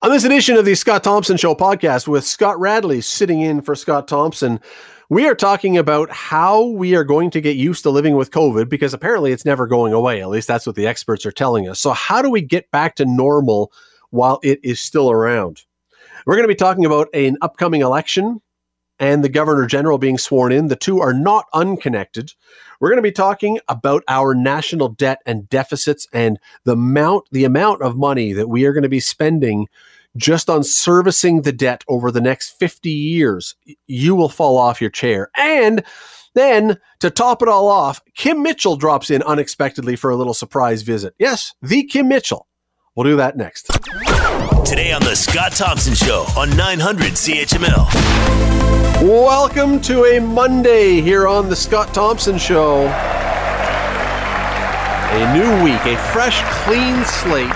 On this edition of the Scott Thompson Show podcast with Scott Radley sitting in for Scott Thompson, we are talking about how we are going to get used to living with COVID because apparently it's never going away. At least that's what the experts are telling us. So, how do we get back to normal while it is still around? We're going to be talking about an upcoming election and the Governor General being sworn in. The two are not unconnected. We're going to be talking about our national debt and deficits and the amount the amount of money that we are going to be spending just on servicing the debt over the next 50 years. You will fall off your chair. And then to top it all off, Kim Mitchell drops in unexpectedly for a little surprise visit. Yes, the Kim Mitchell. We'll do that next. Today on the Scott Thompson Show on 900 CHML. Welcome to a Monday here on the Scott Thompson Show. A new week, a fresh, clean slate,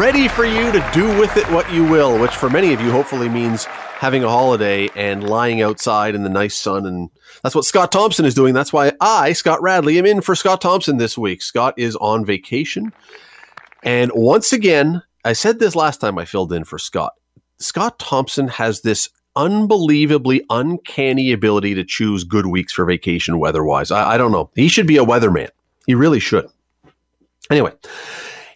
ready for you to do with it what you will, which for many of you hopefully means having a holiday and lying outside in the nice sun. And that's what Scott Thompson is doing. That's why I, Scott Radley, am in for Scott Thompson this week. Scott is on vacation. And once again, I said this last time I filled in for Scott. Scott Thompson has this unbelievably uncanny ability to choose good weeks for vacation weather wise. I, I don't know. He should be a weatherman. He really should. Anyway,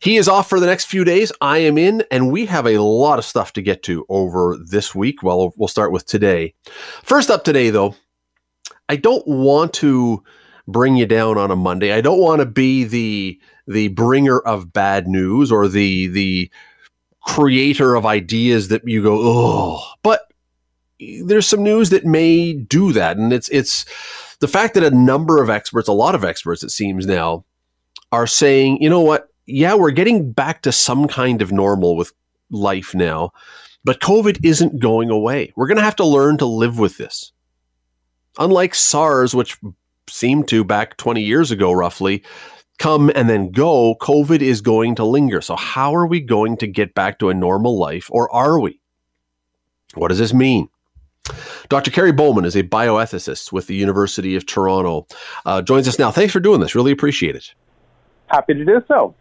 he is off for the next few days. I am in, and we have a lot of stuff to get to over this week. Well, we'll start with today. First up today, though, I don't want to bring you down on a Monday. I don't want to be the the bringer of bad news or the the creator of ideas that you go, oh. But there's some news that may do that, and it's it's the fact that a number of experts, a lot of experts, it seems now, are saying, you know what? Yeah, we're getting back to some kind of normal with life now, but COVID isn't going away. We're going to have to learn to live with this. Unlike SARS, which seemed to back 20 years ago, roughly, come and then go, COVID is going to linger. So, how are we going to get back to a normal life, or are we? What does this mean? Dr. Kerry Bowman is a bioethicist with the University of Toronto. Uh, joins us now. Thanks for doing this. Really appreciate it. Happy to do so.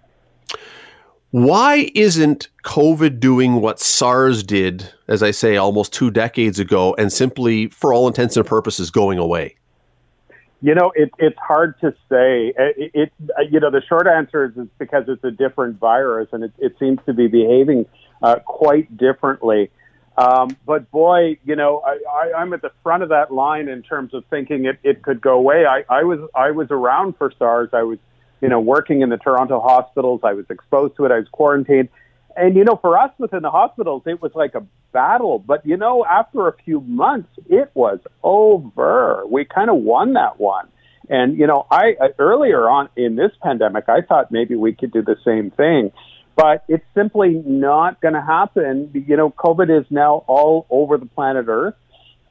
Why isn't COVID doing what SARS did, as I say, almost two decades ago, and simply, for all intents and purposes, going away? You know, it, it's hard to say. It, it, you know, the short answer is it's because it's a different virus, and it, it seems to be behaving uh, quite differently. Um, but boy, you know, I, I, I'm at the front of that line in terms of thinking it, it could go away. I, I was I was around for SARS. I was, you know, working in the Toronto hospitals. I was exposed to it. I was quarantined, and you know, for us within the hospitals, it was like a battle. But you know, after a few months, it was over. We kind of won that one. And you know, I earlier on in this pandemic, I thought maybe we could do the same thing but it's simply not going to happen. You know, COVID is now all over the planet Earth.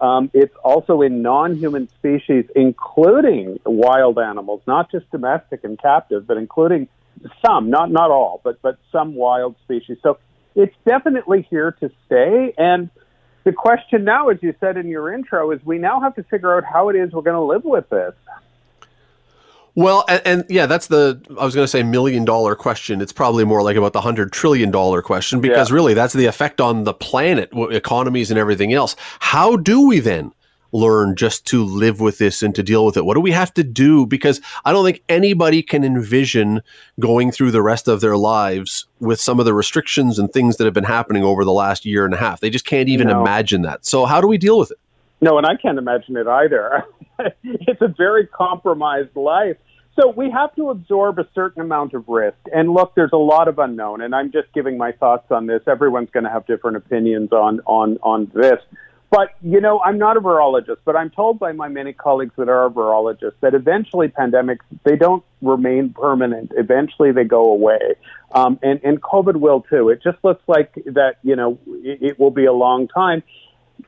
Um, it's also in non-human species, including wild animals, not just domestic and captive, but including some, not not all, but but some wild species. So it's definitely here to stay. And the question now, as you said in your intro, is we now have to figure out how it is we're going to live with this. Well, and, and, yeah, that's the I was going to say million dollar question. It's probably more like about the hundred trillion dollar question because yeah. really that's the effect on the planet, economies, and everything else. How do we then learn just to live with this and to deal with it? What do we have to do? Because I don't think anybody can envision going through the rest of their lives with some of the restrictions and things that have been happening over the last year and a half. They just can't even no. imagine that. So how do we deal with it? No, and I can't imagine it either. it's a very compromised life. So we have to absorb a certain amount of risk. And look, there's a lot of unknown, and I'm just giving my thoughts on this. Everyone's going to have different opinions on on on this. But you know, I'm not a virologist, but I'm told by my many colleagues that are virologists that eventually pandemics they don't remain permanent. Eventually, they go away, um, and and COVID will too. It just looks like that. You know, it, it will be a long time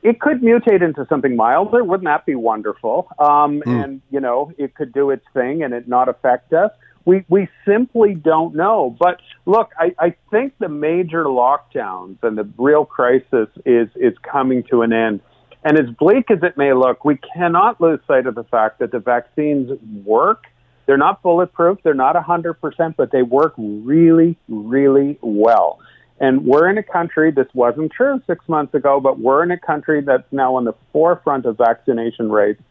it could mutate into something milder. Wouldn't that be wonderful? Um, mm. And you know, it could do its thing and it not affect us. We we simply don't know. But look, I, I think the major lockdowns and the real crisis is is coming to an end. And as bleak as it may look, we cannot lose sight of the fact that the vaccines work. They're not bulletproof. They're not 100%, but they work really, really well. And we're in a country, this wasn't true six months ago, but we're in a country that's now on the forefront of vaccination rates.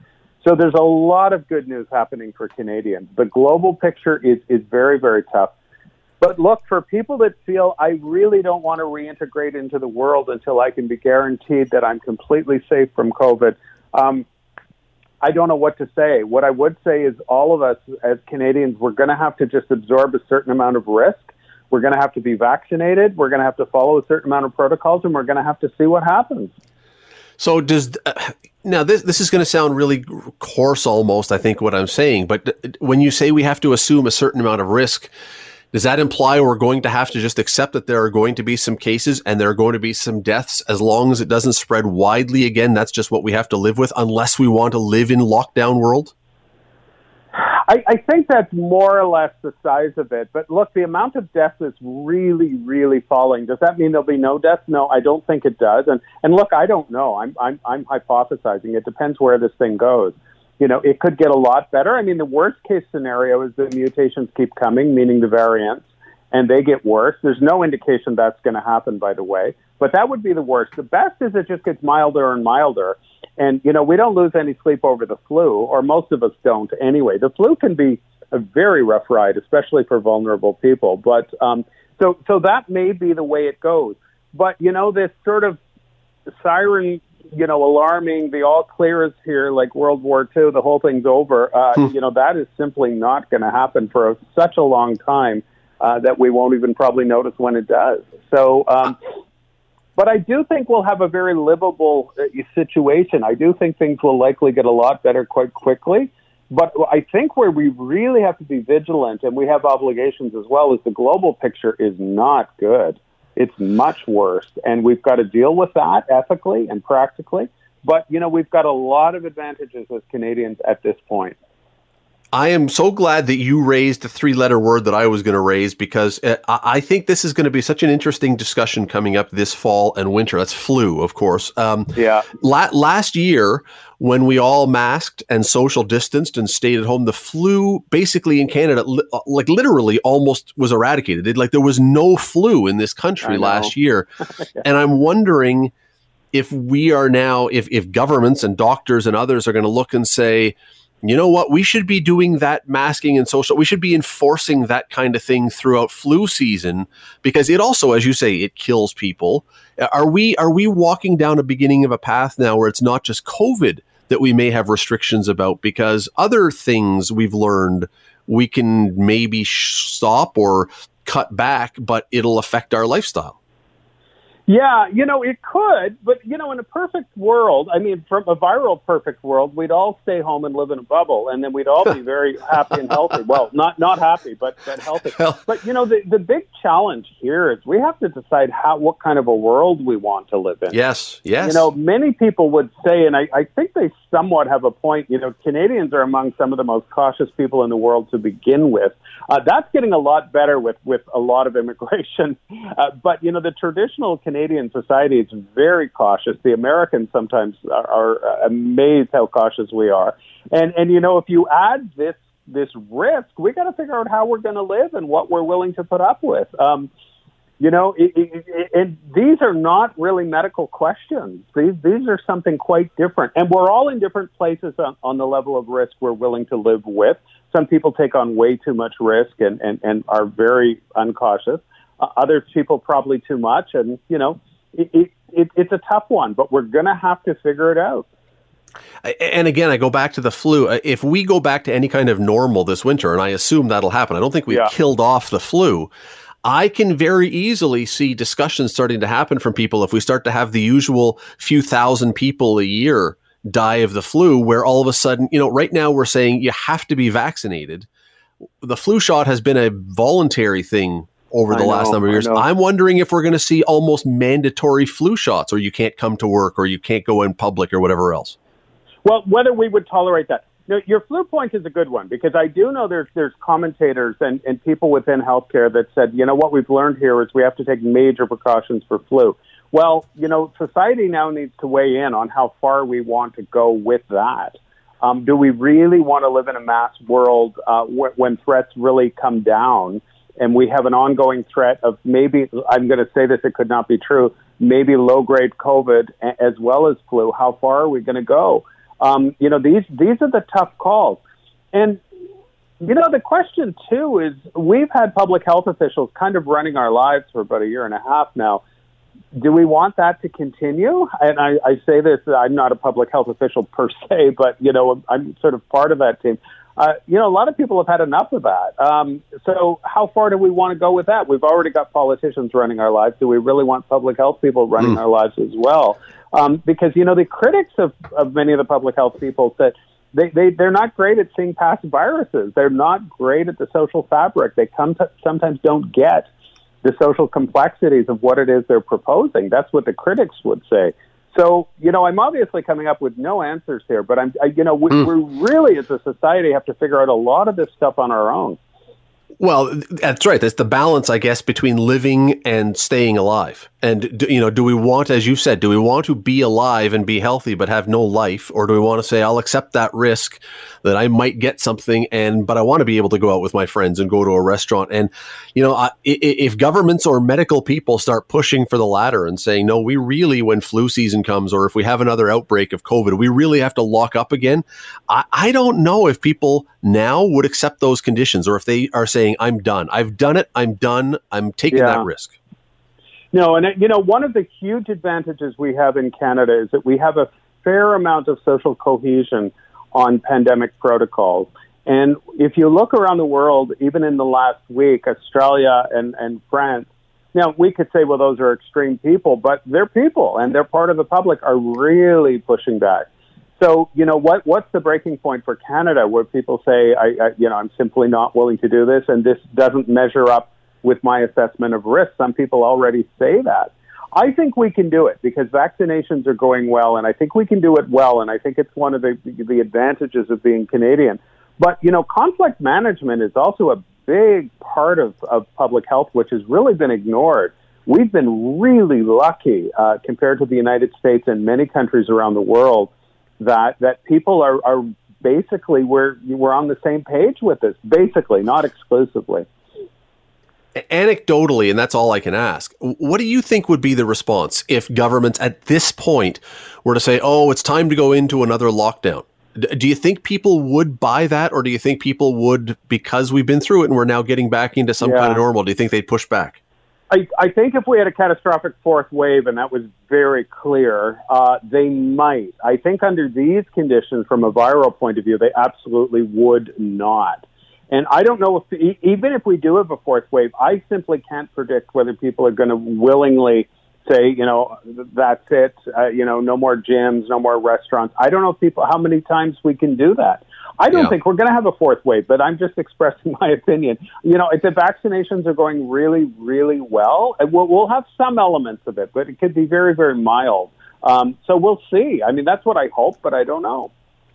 So there's a lot of good news happening for Canadians. The global picture is, is very, very tough. But look, for people that feel I really don't want to reintegrate into the world until I can be guaranteed that I'm completely safe from COVID, um, I don't know what to say. What I would say is all of us as Canadians, we're going to have to just absorb a certain amount of risk. We're going to have to be vaccinated. We're going to have to follow a certain amount of protocols, and we're going to have to see what happens. So does uh, now this this is going to sound really coarse almost I think what I'm saying but when you say we have to assume a certain amount of risk does that imply we're going to have to just accept that there are going to be some cases and there are going to be some deaths as long as it doesn't spread widely again? That's just what we have to live with unless we want to live in lockdown world? I, I think that's more or less the size of it. But look, the amount of deaths is really, really falling. Does that mean there'll be no deaths? No, I don't think it does. And and look, I don't know. I'm I'm I'm hypothesizing. It depends where this thing goes you know, it could get a lot better. I mean, the worst case scenario is the mutations keep coming, meaning the variants, and they get worse. There's no indication that's going to happen, by the way, but that would be the worst. The best is it just gets milder and milder. And, you know, we don't lose any sleep over the flu, or most of us don't anyway. The flu can be a very rough ride, especially for vulnerable people. But, um, so, so that may be the way it goes. But, you know, this sort of siren you know, alarming. The all clear is here, like World War II. The whole thing's over. Uh, hmm. You know, that is simply not going to happen for a, such a long time uh, that we won't even probably notice when it does. So, um, but I do think we'll have a very livable uh, situation. I do think things will likely get a lot better quite quickly. But I think where we really have to be vigilant, and we have obligations as well, is the global picture is not good. It's much worse, and we've got to deal with that ethically and practically. But you know, we've got a lot of advantages as Canadians at this point. I am so glad that you raised the three letter word that I was going to raise because uh, I think this is going to be such an interesting discussion coming up this fall and winter. That's flu, of course. Um, yeah. La- last year, when we all masked and social distanced and stayed at home, the flu basically in Canada, li- uh, like literally almost was eradicated. It, like there was no flu in this country last year. and I'm wondering if we are now, if, if governments and doctors and others are going to look and say, you know what? We should be doing that masking and social. We should be enforcing that kind of thing throughout flu season because it also, as you say, it kills people. Are we are we walking down a beginning of a path now where it's not just COVID that we may have restrictions about because other things we've learned we can maybe stop or cut back, but it'll affect our lifestyle. Yeah, you know, it could, but you know, in a perfect world, I mean, from a viral perfect world, we'd all stay home and live in a bubble, and then we'd all be very happy and healthy. Well, not not happy, but but healthy. But you know, the the big challenge here is we have to decide how what kind of a world we want to live in. Yes, yes. You know, many people would say, and I, I think they somewhat have a point. You know, Canadians are among some of the most cautious people in the world to begin with. Uh, that's getting a lot better with with a lot of immigration, uh, but you know, the traditional Canadian society is very cautious. The Americans sometimes are, are amazed how cautious we are. And and you know, if you add this this risk, we got to figure out how we're going to live and what we're willing to put up with. Um, you know, it, it, it, and these are not really medical questions. These these are something quite different, and we're all in different places on, on the level of risk we're willing to live with. Some people take on way too much risk and, and, and are very uncautious. Uh, other people probably too much, and you know, it, it, it, it's a tough one, but we're going to have to figure it out. And again, I go back to the flu. Uh, if we go back to any kind of normal this winter, and I assume that'll happen, I don't think we've yeah. killed off the flu. I can very easily see discussions starting to happen from people if we start to have the usual few thousand people a year die of the flu, where all of a sudden, you know, right now we're saying you have to be vaccinated. The flu shot has been a voluntary thing over the last number of years. I'm wondering if we're going to see almost mandatory flu shots, or you can't come to work, or you can't go in public, or whatever else. Well, whether we would tolerate that. Now, your flu point is a good one because I do know there's there's commentators and, and people within healthcare that said, you know, what we've learned here is we have to take major precautions for flu. Well, you know, society now needs to weigh in on how far we want to go with that. Um, do we really want to live in a mass world uh, wh- when threats really come down? and we have an ongoing threat of maybe, I'm going to say this, it could not be true, maybe low grade COVID as well as flu. How far are we going to go? Um, you know, these, these are the tough calls. And, you know, the question too is we've had public health officials kind of running our lives for about a year and a half now. Do we want that to continue? And I, I say this, I'm not a public health official per se, but, you know, I'm sort of part of that team uh, you know, a lot of people have had enough of that. Um, so, how far do we want to go with that? We've already got politicians running our lives. Do we really want public health people running mm. our lives as well? Um, because you know, the critics of, of many of the public health people said they, they they're not great at seeing past viruses. They're not great at the social fabric. They come to, sometimes don't get the social complexities of what it is they're proposing. That's what the critics would say. So, you know, I'm obviously coming up with no answers here, but I'm, I, you know, we, mm. we really as a society have to figure out a lot of this stuff on our own. Well, that's right. That's the balance, I guess, between living and staying alive. And you know, do we want, as you said, do we want to be alive and be healthy but have no life, or do we want to say, I'll accept that risk that I might get something, and but I want to be able to go out with my friends and go to a restaurant? And you know, I, if governments or medical people start pushing for the latter and saying, no, we really, when flu season comes, or if we have another outbreak of COVID, we really have to lock up again. I, I don't know if people now would accept those conditions, or if they are saying, I'm done, I've done it, I'm done, I'm taking yeah. that risk. No, and uh, you know, one of the huge advantages we have in Canada is that we have a fair amount of social cohesion on pandemic protocols. And if you look around the world, even in the last week, Australia and, and France, now we could say, well, those are extreme people, but they're people and they're part of the public are really pushing back. So, you know, what, what's the breaking point for Canada where people say, I, I, you know, I'm simply not willing to do this and this doesn't measure up with my assessment of risk. Some people already say that. I think we can do it because vaccinations are going well, and I think we can do it well, and I think it's one of the, the advantages of being Canadian. But, you know, conflict management is also a big part of, of public health, which has really been ignored. We've been really lucky uh, compared to the United States and many countries around the world that, that people are, are basically, we're, we're on the same page with this, basically, not exclusively anecdotally, and that's all I can ask, what do you think would be the response if governments at this point were to say, oh, it's time to go into another lockdown? do you think people would buy that, or do you think people would, because we've been through it and we're now getting back into some yeah. kind of normal, do you think they'd push back? I, I think if we had a catastrophic fourth wave, and that was very clear, uh, they might. I think under these conditions, from a viral point of view, they absolutely would not. And I don't know if, even if we do have a fourth wave, I simply can't predict whether people are going to willingly say, you know, that's it, uh, you know, no more gyms, no more restaurants. I don't know if people, how many times we can do that. I don't yeah. think we're going to have a fourth wave, but I'm just expressing my opinion. You know, if the vaccinations are going really, really well, we'll, we'll have some elements of it, but it could be very, very mild. Um, so we'll see. I mean, that's what I hope, but I don't know.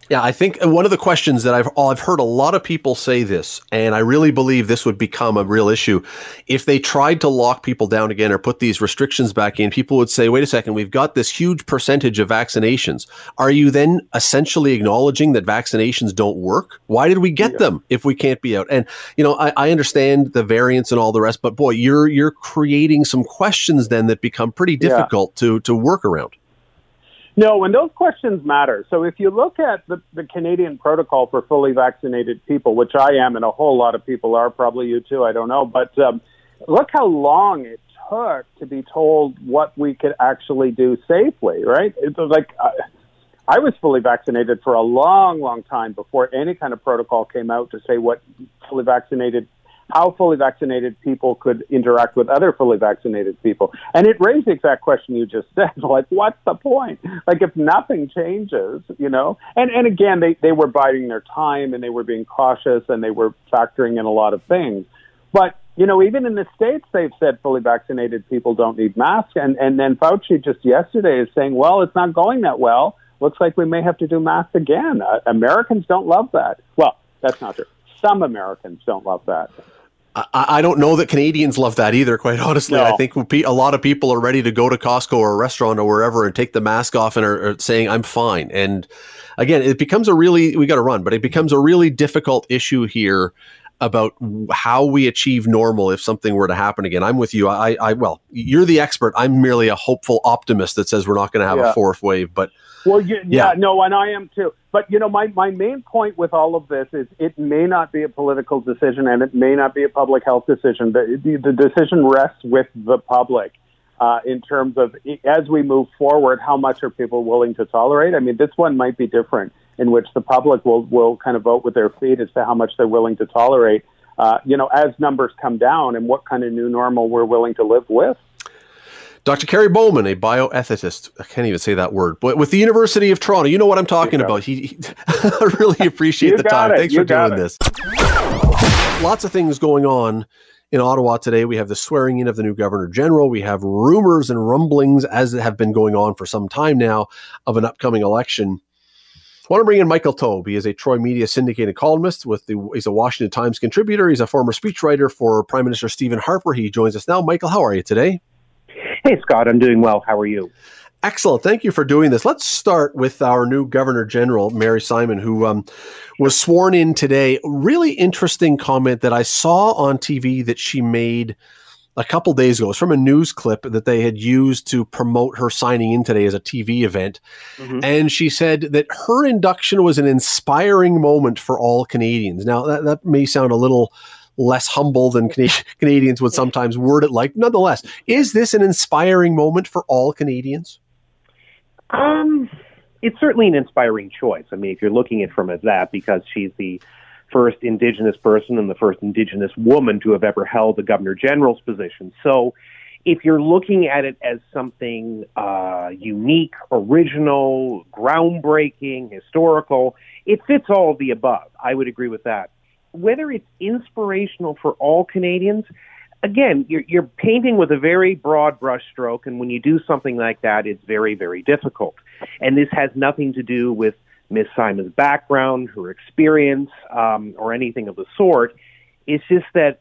Yeah, I think one of the questions that I've I've heard a lot of people say this, and I really believe this would become a real issue if they tried to lock people down again or put these restrictions back in. People would say, "Wait a second, we've got this huge percentage of vaccinations. Are you then essentially acknowledging that vaccinations don't work? Why did we get yeah. them if we can't be out?" And you know, I, I understand the variants and all the rest, but boy, you're you're creating some questions then that become pretty difficult yeah. to to work around. No, and those questions matter. So if you look at the, the Canadian protocol for fully vaccinated people, which I am, and a whole lot of people are, probably you too, I don't know, but um, look how long it took to be told what we could actually do safely, right? It was like uh, I was fully vaccinated for a long, long time before any kind of protocol came out to say what fully vaccinated how fully vaccinated people could interact with other fully vaccinated people. And it raised the exact question you just said, like, what's the point? Like, if nothing changes, you know? And, and again, they, they were biding their time and they were being cautious and they were factoring in a lot of things. But, you know, even in the States, they've said fully vaccinated people don't need masks. And, and then Fauci just yesterday is saying, well, it's not going that well. Looks like we may have to do masks again. Uh, Americans don't love that. Well, that's not true. Some Americans don't love that. I, I, don't know that Canadians love that either, quite honestly. No. I think a lot of people are ready to go to Costco or a restaurant or wherever and take the mask off and are, are saying, I'm fine. And again, it becomes a really, we got to run, but it becomes a really difficult issue here about how we achieve normal if something were to happen again. I'm with you. I, I well, you're the expert. I'm merely a hopeful optimist that says we're not going to have yeah. a fourth wave. But well, you, yeah, yeah, no, and I am too. But you know, my my main point with all of this is it may not be a political decision and it may not be a public health decision. The the, the decision rests with the public. Uh, in terms of as we move forward, how much are people willing to tolerate? I mean, this one might be different in which the public will, will kind of vote with their feet as to how much they're willing to tolerate, uh, you know, as numbers come down and what kind of new normal we're willing to live with. Dr. Kerry Bowman, a bioethicist, I can't even say that word, but with the University of Toronto, you know what I'm talking about. He, he I really appreciate the time. It. Thanks you for doing it. this. Lots of things going on in Ottawa today. We have the swearing in of the new Governor General. We have rumors and rumblings, as have been going on for some time now, of an upcoming election. I want to bring in Michael Taube. He is a Troy Media syndicated columnist. With the he's a Washington Times contributor. He's a former speechwriter for Prime Minister Stephen Harper. He joins us now. Michael, how are you today? Hey Scott, I'm doing well. How are you? Excellent. Thank you for doing this. Let's start with our new Governor General, Mary Simon, who um, was sworn in today. Really interesting comment that I saw on TV that she made a couple days ago. It's from a news clip that they had used to promote her signing in today as a TV event. Mm-hmm. And she said that her induction was an inspiring moment for all Canadians. Now, that, that may sound a little less humble than Canadians would sometimes word it like. Nonetheless, is this an inspiring moment for all Canadians? Um, it's certainly an inspiring choice. I mean, if you're looking at from that, because she's the first Indigenous person and the first Indigenous woman to have ever held the Governor General's position. So, if you're looking at it as something uh, unique, original, groundbreaking, historical, it fits all of the above. I would agree with that. Whether it's inspirational for all Canadians, again, you're, you're painting with a very broad brushstroke, and when you do something like that, it's very, very difficult. And this has nothing to do with Miss Simon's background, her experience, um, or anything of the sort. It's just that,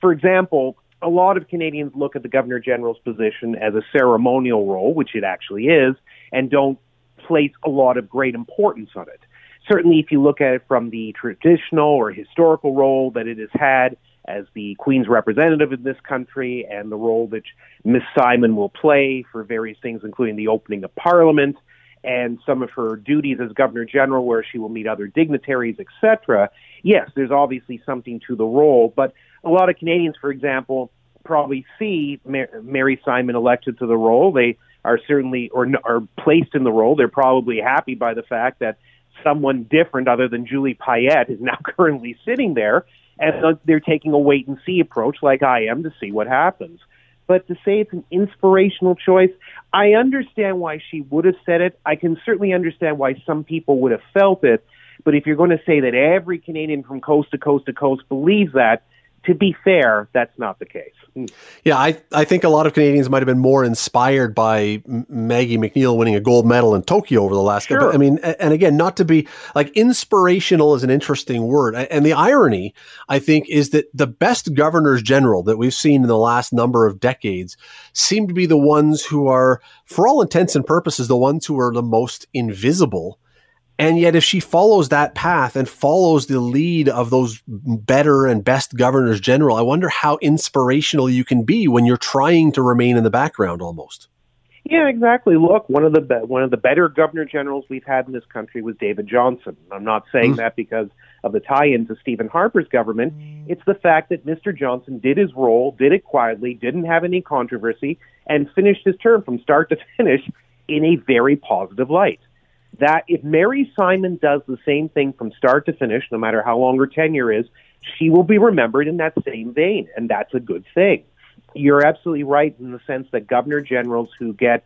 for example, a lot of Canadians look at the Governor General's position as a ceremonial role, which it actually is, and don't place a lot of great importance on it. Certainly, if you look at it from the traditional or historical role that it has had as the Queen's representative in this country and the role that Miss Simon will play for various things, including the opening of Parliament and some of her duties as Governor General, where she will meet other dignitaries, etc. Yes, there's obviously something to the role, but a lot of Canadians, for example, probably see Mary Simon elected to the role. They are certainly or are placed in the role. They're probably happy by the fact that someone different other than Julie Payette is now currently sitting there, and they're taking a wait and see approach, like I am, to see what happens. But to say it's an inspirational choice, I understand why she would have said it. I can certainly understand why some people would have felt it. But if you're going to say that every Canadian from coast to coast to coast believes that, to be fair, that's not the case. Hmm. Yeah, I, I think a lot of Canadians might have been more inspired by Maggie MacNeil winning a gold medal in Tokyo over the last. Sure. I mean, and again, not to be like inspirational is an interesting word, and the irony I think is that the best governors general that we've seen in the last number of decades seem to be the ones who are, for all intents and purposes, the ones who are the most invisible and yet, if she follows that path and follows the lead of those better and best governors general, I wonder how inspirational you can be when you're trying to remain in the background almost. Yeah, exactly. Look, one of the be- one of the better governor generals we've had in this country was David Johnston. I'm not saying mm. that because of the tie-in to Stephen Harper's government. It's the fact that Mr. Johnston did his role, did it quietly, didn't have any controversy, and finished his term from start to finish in a very positive light that if Mary Simon does the same thing from start to finish, no matter how long her tenure is, she will be remembered in that same vein, and that's a good thing. You're absolutely right in the sense that governor generals who get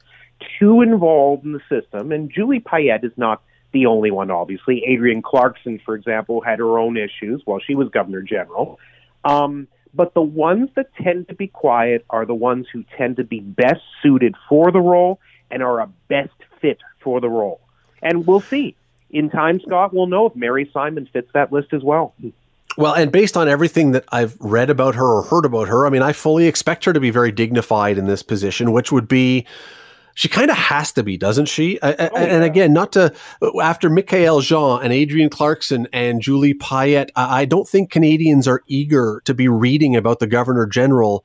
too involved in the system, and Julie Payette is not the only one, obviously. Adrienne Clarkson, for example, had her own issues while she was governor general. Um, but the ones that tend to be quiet are the ones who tend to be best suited for the role and are a best fit for the role. And we'll see. In time, Scott, we'll know if Mary Simon fits that list as well. Well, and based on everything that I've read about her or heard about her, I mean, I fully expect her to be very dignified in this position, which would be She kind of has to be, doesn't she? oh, and yeah. again, not to after Michaëlle Jean and Adrienne Clarkson and Julie Payette, I don't think Canadians are eager to be reading about the Governor General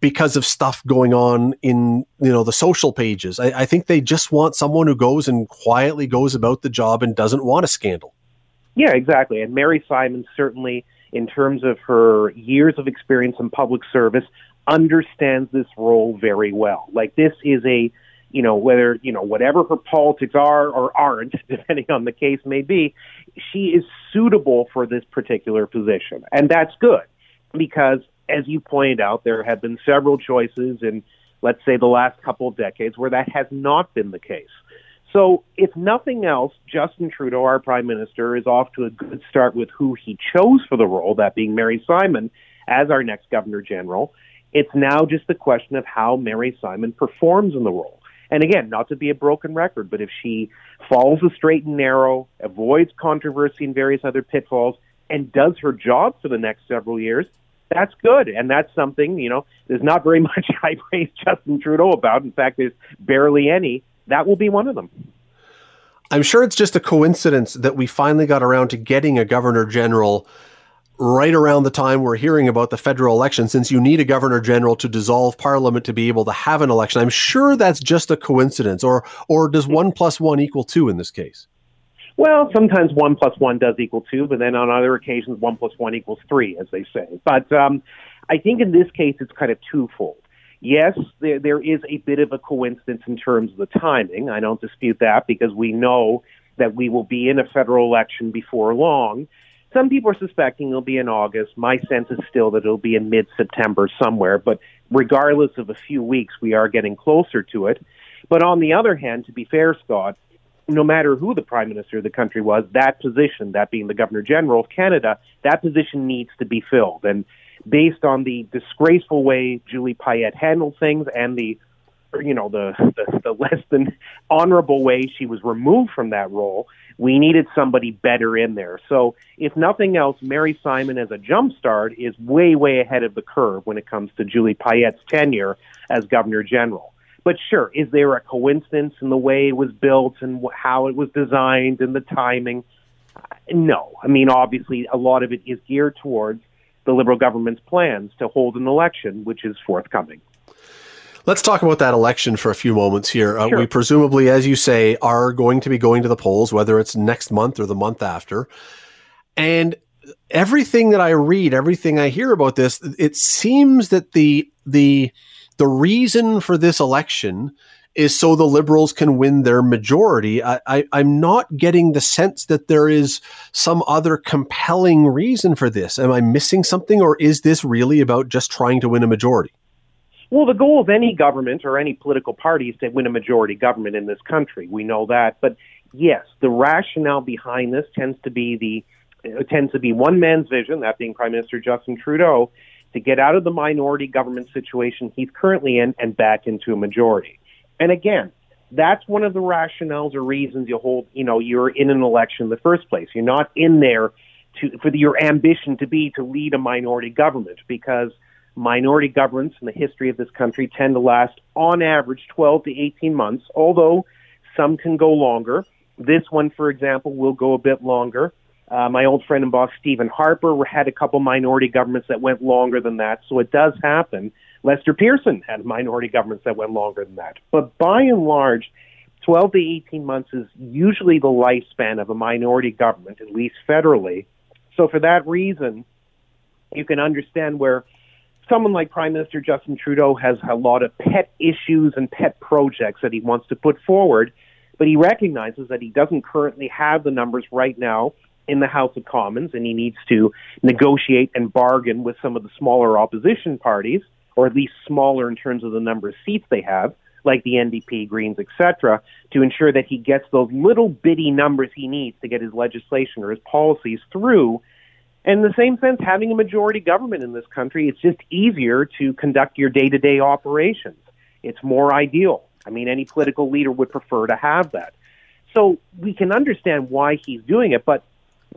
because of stuff going on in you know the social pages. I, I think they just want someone who goes and quietly goes about the job and doesn't want a scandal. Yeah, exactly. And Mary Simon certainly, in terms of her years of experience in public service, understands this role very well. Like this is a you know, whether, you know, whatever her politics are or aren't, depending on the case may be, she is suitable for this particular position. And that's good because, as you pointed out, there have been several choices in, let's say, the last couple of decades where that has not been the case. So, if nothing else, Justin Trudeau, our prime minister, is off to a good start with who he chose for the role, that being Mary Simon, as our next governor general. It's now just the question of how Mary Simon performs in the role. And again, not to be a broken record, but if she follows the straight and narrow, avoids controversy and various other pitfalls, and does her job for the next several years, that's good. And that's something, you know, there's not very much I praise Justin Trudeau about. In fact, there's barely any. That will be one of them. I'm sure it's just a coincidence that we finally got around to getting a governor general right around the time we're hearing about the federal election, since you need a governor general to dissolve parliament to be able to have an election. I'm sure that's just a coincidence, or or does one plus one equal two in this case? Well, sometimes one plus one does equal two, but then on other occasions, one plus one equals three, as they say. But um, I think in this case, it's kind of twofold. Yes, there, there is a bit of a coincidence in terms of the timing. I don't dispute that because we know that we will be in a federal election before long. Some people are suspecting it'll be in August. My sense is still that it'll be in mid September somewhere, but regardless of a few weeks, we are getting closer to it. But on the other hand, to be fair, Scott, no matter who the prime minister of the country was, that position, that being the governor general of Canada, that position needs to be filled. And based on the disgraceful way Julie Payette handled things and the you know the, the the less than honorable way she was removed from that role we needed somebody better in there. So, if nothing else, Mary Simon as a jumpstart is way, way ahead of the curve when it comes to Julie Payette's tenure as Governor General. But sure, is there a coincidence in the way it was built and how it was designed and the timing? No. I mean, obviously, a lot of it is geared towards the Liberal government's plans to hold an election, which is forthcoming. Let's talk about that election for a few moments here. Uh, sure. We presumably, as you say, are going to be going to the polls, whether it's next month or the month after. And everything that I read, everything I hear about this, it seems that the the the reason for this election is so the liberals can win their majority. I, I'm not getting the sense that there is some other compelling reason for this. Am I missing something, or is this really about just trying to win a majority? Well, the goal of any government or any political party is to win a majority government in this country. We know that, but yes, the rationale behind this tends to be the uh, tends to be one man's vision, that being Prime Minister Justin Trudeau, to get out of the minority government situation he's currently in and back into a majority. And again, that's one of the rationales or reasons you hold, you know, you're in an election in the first place. You're not in there to for the, your ambition to be to lead a minority government because minority governments in the history of this country tend to last on average 12 to 18 months, although some can go longer. This one, for example, will go a bit longer. Uh, my old friend and boss Stephen Harper had a couple minority governments that went longer than that, so it does happen. Lester Pearson had minority governments that went longer than that. But by and large, 12 to 18 months is usually the lifespan of a minority government, at least federally. So for that reason, you can understand where someone like Prime Minister Justin Trudeau has a lot of pet issues and pet projects that he wants to put forward, but he recognizes that he doesn't currently have the numbers right now in the House of Commons, and he needs to negotiate and bargain with some of the smaller opposition parties, or at least smaller in terms of the number of seats they have, like the NDP, Greens, etc., to ensure that he gets those little bitty numbers he needs to get his legislation or his policies through and in the same sense, having a majority government in this country, it's just easier to conduct your day to day operations. It's more ideal. I mean, any political leader would prefer to have that. So we can understand why he's doing it, but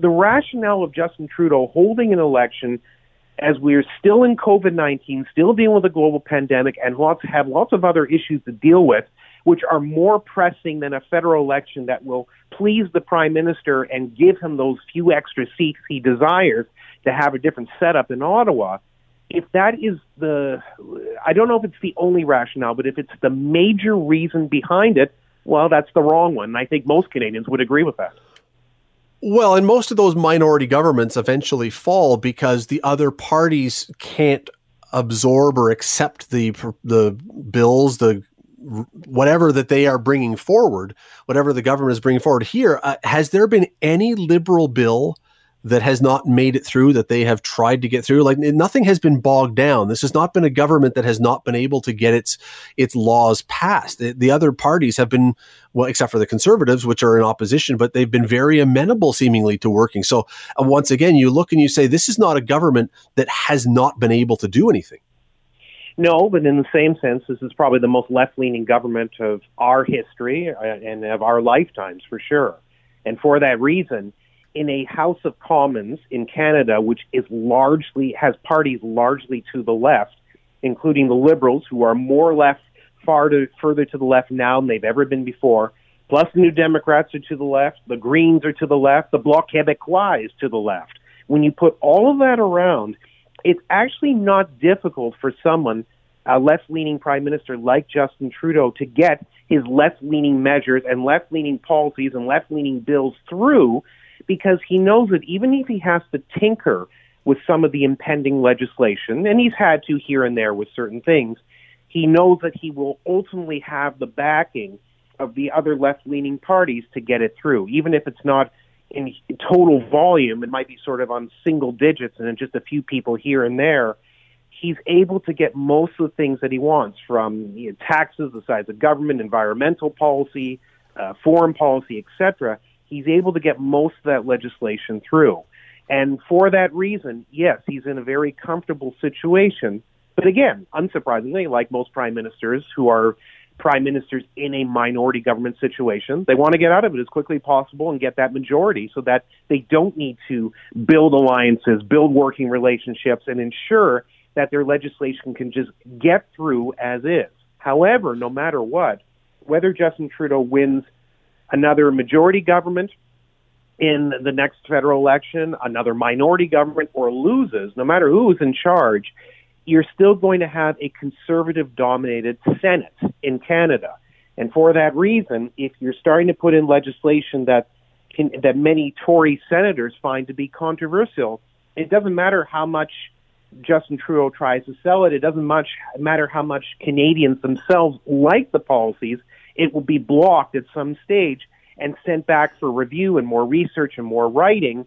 the rationale of Justin Trudeau holding an election as we're still in COVID 19, still dealing with a global pandemic, and lots have lots of other issues to deal with, which are more pressing than a federal election that will please the prime minister and give him those few extra seats he desires to have a different setup in Ottawa, if that is the, I don't know if it's the only rationale, but if it's the major reason behind it, well, that's the wrong one. I think most Canadians would agree with that. Well, and most of those minority governments eventually fall because the other parties can't absorb or accept the the bills, the whatever that they are bringing forward, whatever the government is bringing forward here. Uh, has there been any liberal bill that has not made it through that they have tried to get through. Like nothing has been bogged down. This has not been a government that has not been able to get its its laws passed. The, the, other parties have been well except for the conservatives which are in opposition but they've been very amenable seemingly to working. So uh, once again you look and you say this is not a government that has not been able to do anything. No, but in the same sense, this is probably the most left-leaning government of our history uh, and of our lifetimes, for sure. And for that reason, in a House of Commons in Canada, which is largely has parties largely to the left, including the Liberals, who are more left, far to, further to the left now than they've ever been before. Plus, the New Democrats are to the left, the Greens are to the left, the Bloc Québécois is to the left. When you put all of that around, it's actually not difficult for someone, a left-leaning prime minister like Justin Trudeau, to get his left-leaning measures and left-leaning policies and left-leaning bills through because he knows that even if he has to tinker with some of the impending legislation, and he's had to here and there with certain things, he knows that he will ultimately have the backing of the other left leaning parties to get it through. Even if it's not in total volume, it might be sort of on single digits and then just a few people here and there. He's able to get most of the things that he wants from you know, taxes, the size of government, environmental policy, uh, foreign policy, etc he's able to get most of that legislation through. And for that reason, yes, he's in a very comfortable situation. But again, unsurprisingly, like most prime ministers who are prime ministers in a minority government situation, they want to get out of it as quickly as possible and get that majority so that they don't need to build alliances, build working relationships, and ensure that their legislation can just get through as is. However, no matter what, whether Justin Trudeau wins another majority government in the next federal election, another minority government, or loses, no matter who's in charge, you're still going to have a conservative dominated Senate in Canada. And for that reason, if you're starting to put in legislation that can, that many Tory senators find to be controversial, it doesn't matter how much Justin Trudeau tries to sell it. It doesn't much matter how much Canadians themselves like the policies it will be blocked at some stage and sent back for review and more research and more writing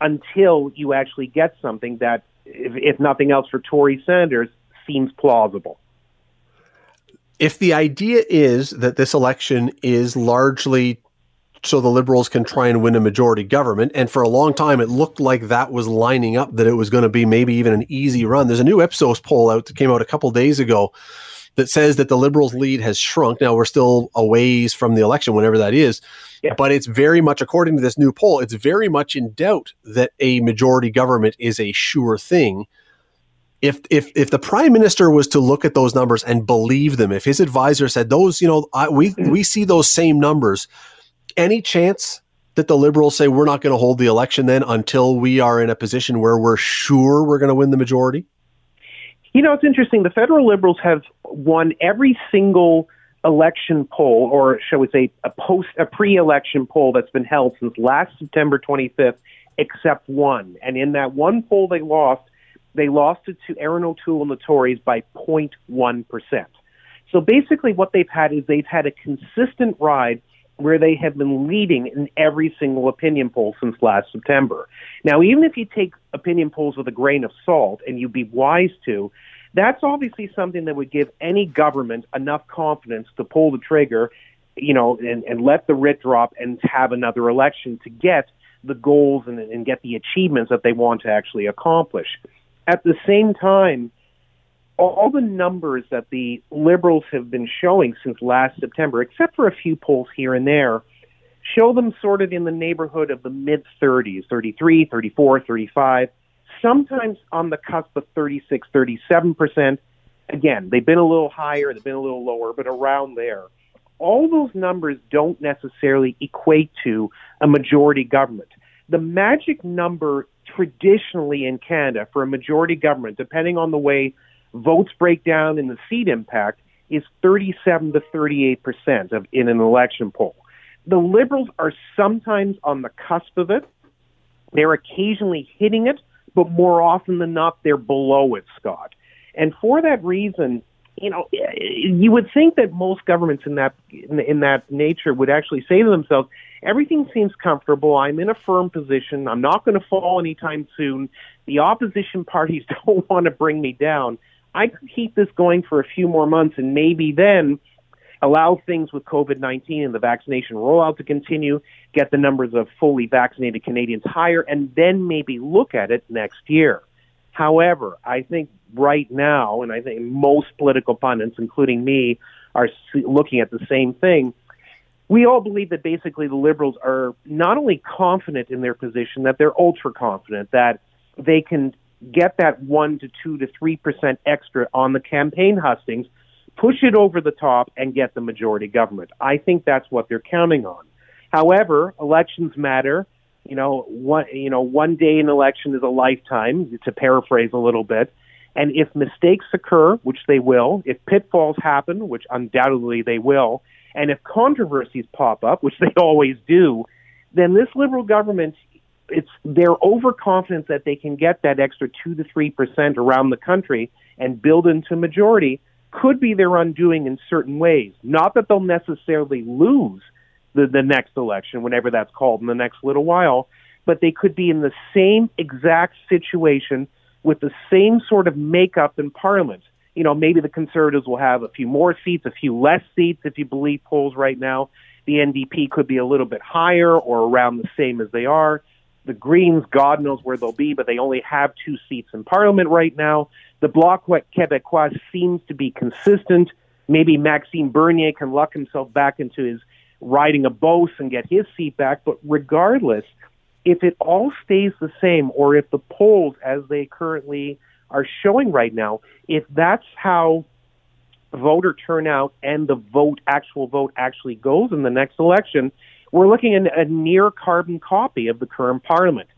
until you actually get something that, if, if nothing else for Tory senators, seems plausible. If the idea is that this election is largely so the liberals can try and win a majority government. And for a long time, it looked like that was lining up, that it was going to be maybe even an easy run. There's a new Ipsos poll out that came out a couple days ago that says that the Liberals' lead has shrunk. Now we're still a ways from the election, whenever that is. Yeah. But it's very much, according to this new poll, it's very much in doubt that a majority government is a sure thing. If if if the prime minister was to look at those numbers and believe them, if his advisor said those, you know, I, we hmm. we see those same numbers, any chance that the liberals say we're not going to hold the election then until we are in a position where we're sure we're going to win the majority? You know, it's interesting. The federal liberals have won every single election poll, or shall we say, a post, a pre-election poll that's been held since last September 25th, except one. And in that one poll they lost, they lost it to Erin O'Toole and the Tories by 0.1 percent. So basically, what they've had is they've had a consistent ride where they have been leading in every single opinion poll since last September. Now, even if you take opinion polls with a grain of salt, and you'd be wise to, that's obviously something that would give any government enough confidence to pull the trigger, you know, and, and let the writ drop and have another election to get the goals and, and get the achievements that they want to actually accomplish. At the same time, all the numbers that the liberals have been showing since last September, except for a few polls here and there, show them sort of in the neighborhood of the mid 30s 33, 34, 35, sometimes on the cusp of 36, 37%. Again, they've been a little higher, they've been a little lower, but around there. all those numbers don't necessarily equate to a majority government. The magic number traditionally in Canada for a majority government, depending on the way votes break down in the seat impact, is 37 to 38 percent of in an election poll. The Liberals are sometimes on the cusp of it. They're occasionally hitting it, but more often than not, they're below it, Scott. And for that reason, you know, you would think that most governments in that in that nature would actually say to themselves, "Everything seems comfortable. I'm in a firm position. I'm not going to fall anytime soon. The opposition parties don't want to bring me down. I could keep this going for a few more months, and maybe then." allow things with COVID 19 and the vaccination rollout to continue, get the numbers of fully vaccinated Canadians higher, and then maybe look at it next year. However, I think right now, and I think most political pundits, including me, are looking at the same thing. We all believe that basically the Liberals are not only confident in their position, that they're ultra confident that they can get that 1 to 2 to 3% extra on the campaign hustings, push it over the top, and get the majority government. I think that's what they're counting on. However, elections matter you know, one you know, one day in election is a lifetime, to paraphrase a little bit. And if mistakes occur, which they will, if pitfalls happen, which undoubtedly they will, and if controversies pop up, which they always do, then this liberal government it's their overconfidence that they can get that extra two to three percent around the country and build into majority could be their undoing in certain ways. Not that they'll necessarily lose, the, the next election, whenever that's called in the next little while. But they could be in the same exact situation with the same sort of makeup in Parliament. You know, maybe the Conservatives will have a few more seats, a few less seats, if you believe polls right now. The NDP could be a little bit higher or around the same as they are. The Greens, God knows where they'll be, but they only have two seats in Parliament right now. The Bloc Québécois seems to be consistent. Maybe Maxime Bernier can luck himself back into his riding a Beauce and get his seat back. But regardless, if it all stays the same, or if the polls, as they currently are showing right now, if that's how voter turnout and the vote, actual vote, actually goes in the next election, we're looking at a near carbon copy of the current parliament.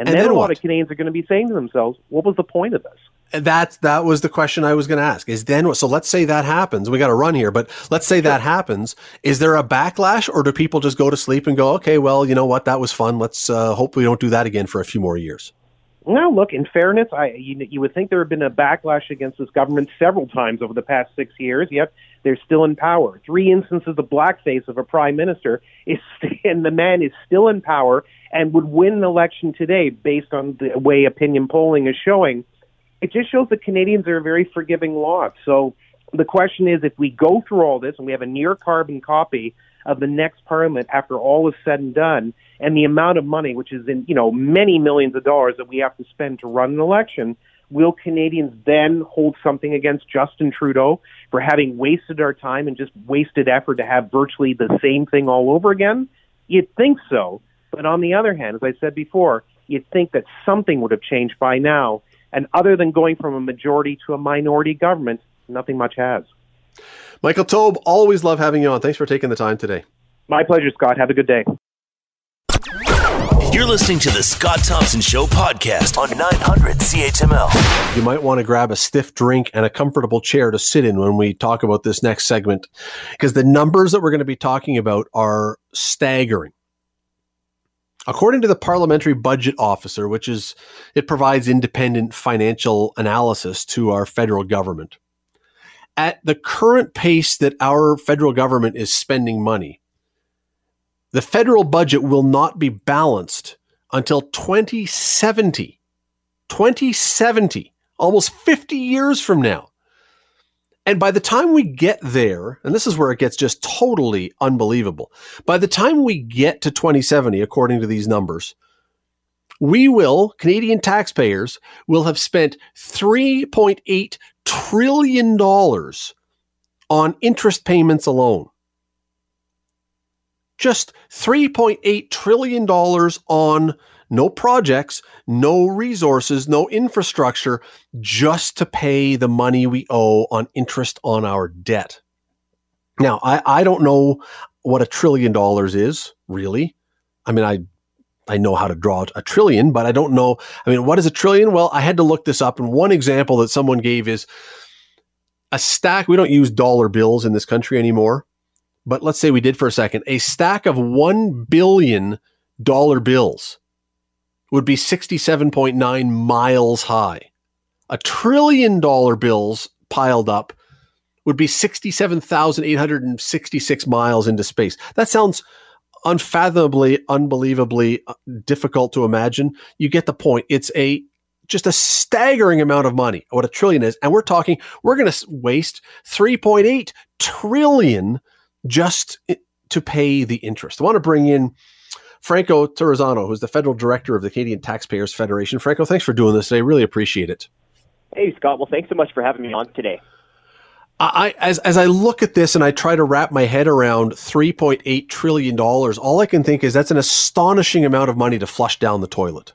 And, and then, then, a lot of Canadians are going to be saying to themselves, what was the point of this? That that was the question I was going to ask. Is then so? Let's say that happens. We got to run here, but let's say that happens. Is there a backlash, or do people just go to sleep and go, okay, well, you know what, that was fun. Let's uh, hope we don't do that again for a few more years. Now, look. In fairness, I you, you would think there had been a backlash against this government several times over the past six years. Yet they're still in power. Three instances of blackface of a prime minister is, and the man is still in power and would win an election today based on the way opinion polling is showing it just shows that Canadians are a very forgiving lot. So the question is, if we go through all this and we have a near carbon copy of the next parliament after all is said and done, and the amount of money, which is in you know many millions of dollars that we have to spend to run an election, will Canadians then hold something against Justin Trudeau for having wasted our time and just wasted effort to have virtually the same thing all over again? You'd think so. But on the other hand, as I said before, you'd think that something would have changed by now. And other than going from a majority to a minority government, nothing much has. Michael Taube, always love having you on. Thanks for taking the time today. My pleasure, Scott. Have a good day. You're listening to the Scott Thompson Show podcast on 900 CHML. You might want to grab a stiff drink and a comfortable chair to sit in when we talk about this next segment because the numbers that we're going to be talking about are staggering. According to the Parliamentary Budget Officer, which is it provides independent financial analysis to our federal government. At the current pace that our federal government is spending money, the federal budget will not be balanced until 2070. 2070, almost 50 years from now. And by the time we get there, and this is where it gets just totally unbelievable, by the time we get to 2070, according to these numbers, we will, Canadian taxpayers, will have spent $3.8 trillion on interest payments alone. Just $3.8 trillion on no projects, no resources, no infrastructure, just to pay the money we owe on interest on our debt. Now, I, I don't know what a trillion dollars is, really. I mean, I I know how to draw a trillion, but I don't know. I mean, what is a trillion? Well, I had to look this up. And one example that someone gave is a stack. We don't use dollar bills in this country anymore, but let's say we did for a second. A stack of $1 billion bills would be 67.9 miles high. A trillion dollar bills piled up would be 67,866 miles into space. That sounds unfathomably, unbelievably uh, difficult to imagine. You get the point. It's a just a staggering amount of money, what a trillion is. And we're talking, we're going to waste 3.8 trillion just to pay the interest. I want to bring in Franco Terrazzano, who's the federal director of the Canadian Taxpayers Federation. Franco, thanks for doing this today. Really appreciate it. Hey, Scott. Well, thanks so much for having me on today. I as as I look at this and I try to wrap my head around 3.8 trillion dollars, all I can think is that's an astonishing amount of money to flush down the toilet.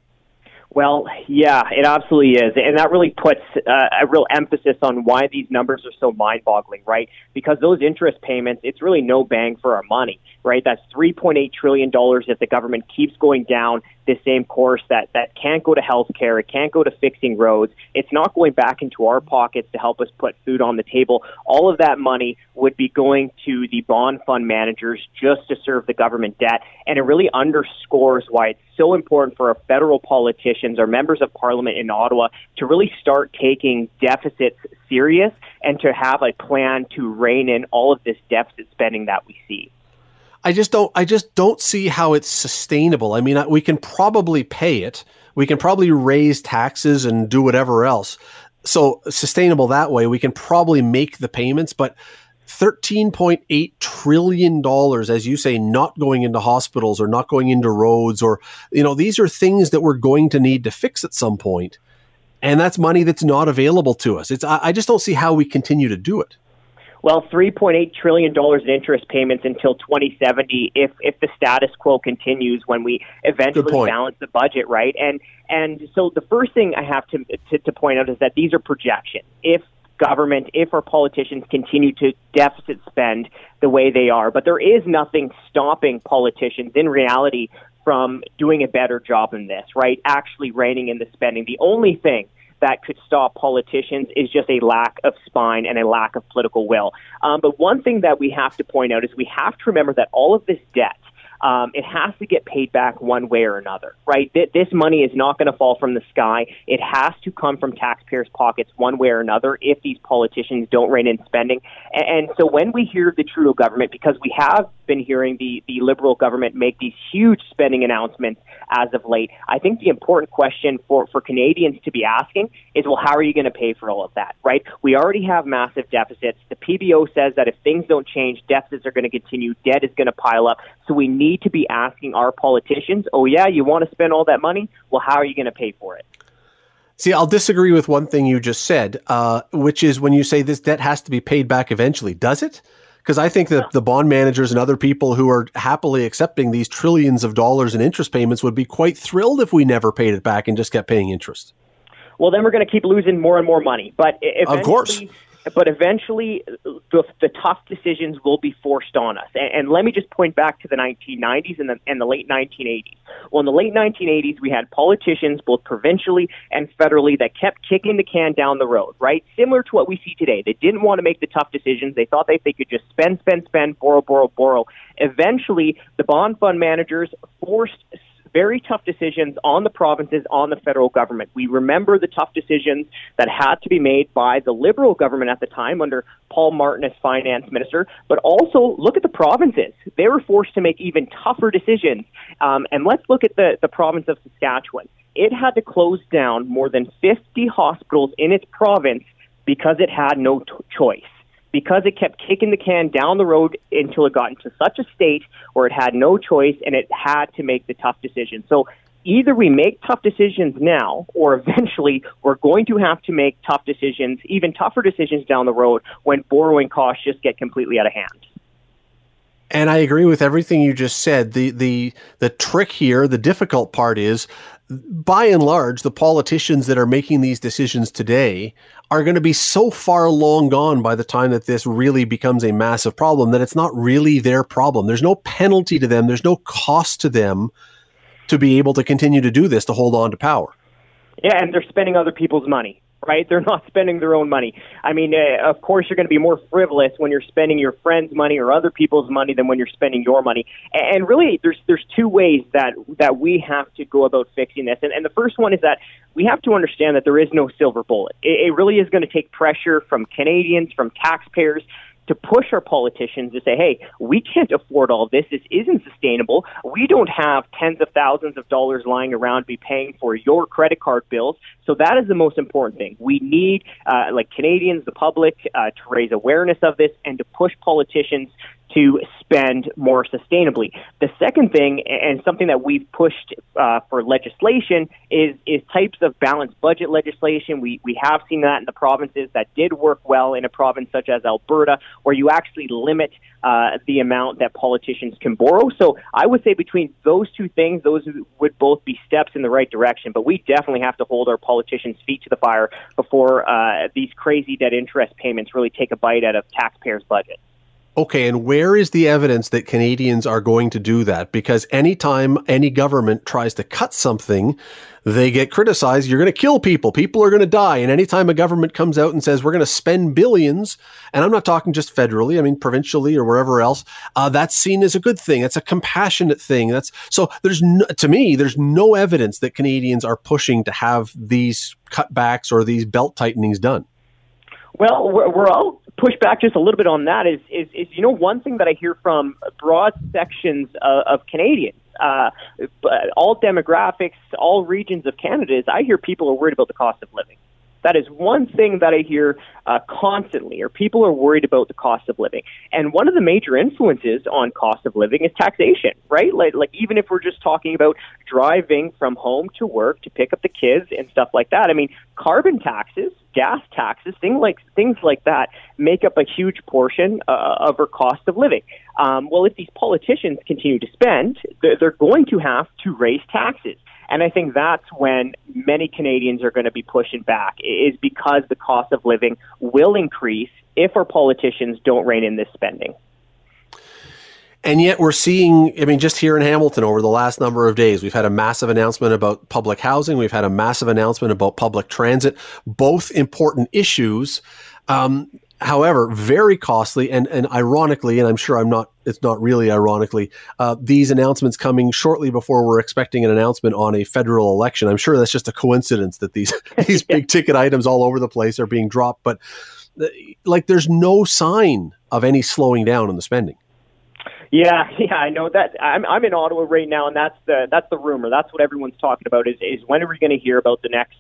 Well, yeah, it absolutely is. And that really puts uh, a real emphasis on why these numbers are so mind boggling, right? Because those interest payments, it's really no bang for our money, right? That's $3.8 trillion that the government keeps going down the same course that, that can't go to health care, it can't go to fixing roads, it's not going back into our pockets to help us put food on the table. All of that money would be going to the bond fund managers just to serve the government debt. And it really underscores why it's so important for our federal politicians, our members of parliament in Ottawa, to really start taking deficits serious and to have a plan to rein in all of this deficit spending that we see. I just don't I just don't see how it's sustainable. I mean, we can probably pay it. We can probably raise taxes and do whatever else. So sustainable that way. We can probably make the payments, but $13.8 trillion, as you say, not going into hospitals or not going into roads, or, you know, these are things that we're going to need to fix at some point. And that's money that's not available to us. It's, I, I just don't see how we continue to do it. Well, $3.8 trillion in interest payments until 2070 if, if the status quo continues when we eventually balance the budget, right? And, and so the first thing I have to, to, to point out is that these are projections. If government, if our politicians continue to deficit spend the way they are, but there is nothing stopping politicians in reality from doing a better job in this, right? Actually reining in the spending. The only thing that could stop politicians is just a lack of spine and a lack of political will. Um, but one thing that we have to point out is we have to remember that all of this debt um, it has to get paid back one way or another, right? Th- this money is not going to fall from the sky. It has to come from taxpayers' pockets one way or another if these politicians don't rein in spending. And, and so when we hear the Trudeau government, because we have been hearing the, the Liberal government make these huge spending announcements as of late, I think the important question for, for Canadians to be asking is, well, how are you going to pay for all of that, right? We already have massive deficits. The PBO says that if things don't change, deficits are going to continue, debt is going to pile up. So we need to be asking our politicians, oh, yeah, you want to spend all that money? Well, how are you going to pay for it? See, I'll disagree with one thing you just said, uh, which is when you say this debt has to be paid back eventually. Does it? Because I think that the bond managers and other people who are happily accepting these trillions of dollars in interest payments would be quite thrilled if we never paid it back and just kept paying interest. Well, then we're going to keep losing more and more money. But of course, but eventually the, the, tough decisions will be forced on us. And, and, let me just point back to the 1990s and the, and the late 1980s. Well, in the late 1980s, we had politicians, both provincially and federally, that kept kicking the can down the road, right? Similar to what we see today. They didn't want to make the tough decisions. They thought they, they could just spend, spend, spend, borrow, borrow, borrow. Eventually, the bond fund managers forced very tough decisions on the provinces, on the federal government. We remember the tough decisions that had to be made by the Liberal government at the time under Paul Martin as finance minister, but also look at the provinces. They were forced to make even tougher decisions. Um, and let's look at the, the province of Saskatchewan. It had to close down more than 50 hospitals in its province because it had no t- choice because it kept kicking the can down the road until it got into such a state where it had no choice and it had to make the tough decision. So either we make tough decisions now or eventually we're going to have to make tough decisions, even tougher decisions down the road when borrowing costs just get completely out of hand. And I agree with everything you just said. The the the trick here, the difficult part is by and large, the politicians that are making these decisions today are going to be so far long gone by the time that this really becomes a massive problem that it's not really their problem. There's no penalty to them, there's no cost to them to be able to continue to do this to hold on to power. Yeah, and they're spending other people's money right? They're not spending their own money. I mean, uh, of course, you're going to be more frivolous when you're spending your friends' money or other people's money than when you're spending your money. And really, there's there's two ways that that we have to go about fixing this. And, and the first one is that we have to understand that there is no silver bullet. It, it really is going to take pressure from Canadians, from taxpayers, to push our politicians to say, hey, we can't afford all this. This isn't sustainable. We don't have tens of thousands of dollars lying around to be paying for your credit card bills. So that is the most important thing. We need, uh, like Canadians, the public, uh, to raise awareness of this and to push politicians to spend more sustainably. The second thing, and something that we've pushed uh, for legislation, is is types of balanced budget legislation. We we have seen that in the provinces that did work well in a province such as Alberta, where you actually limit uh, the amount that politicians can borrow. So I would say between those two things, those would both be steps in the right direction. But we definitely have to hold our politicians' feet to the fire before uh, these crazy debt interest payments really take a bite out of taxpayers' budgets. Okay, and where is the evidence that Canadians are going to do that? Because anytime any government tries to cut something, they get criticized. You're going to kill people. People are going to die. And anytime a government comes out and says, we're going to spend billions, and I'm not talking just federally, I mean provincially or wherever else, uh, that's seen as a good thing. That's a compassionate thing. That's so there's no, to me, there's no evidence that Canadians are pushing to have these cutbacks or these belt tightenings done. Well, we're, we're all push back just a little bit on that is, is, is you know, one thing that I hear from broad sections of, of Canadians, uh, all demographics, all regions of Canada, is I hear people are worried about the cost of living. That is one thing that I hear uh, constantly, or people are worried about the cost of living. And one of the major influences on cost of living is taxation, right? Like, like even if we're just talking about driving from home to work to pick up the kids and stuff like that. I mean, carbon taxes, gas taxes, things like things like that make up a huge portion uh, of our cost of living. Um, well, if these politicians continue to spend, they're, they're going to have to raise taxes. And I think that's when many Canadians are going to be pushing back, is because the cost of living will increase if our politicians don't rein in this spending. And yet we're seeing, I mean, just here in Hamilton over the last number of days, we've had a massive announcement about public housing. We've had a massive announcement about public transit, both important issues. Um, However, very costly and, and ironically, and I'm sure I'm not, it's not really ironically, uh, these announcements coming shortly before we're expecting an announcement on a federal election. I'm sure that's just a coincidence that these, these big ticket items all over the place are being dropped, but uh, like there's no sign of any slowing down in the spending. Yeah, yeah, I know that. I'm I'm in Ottawa right now, and that's the that's the rumor. That's what everyone's talking about. Is is when are we going to hear about the next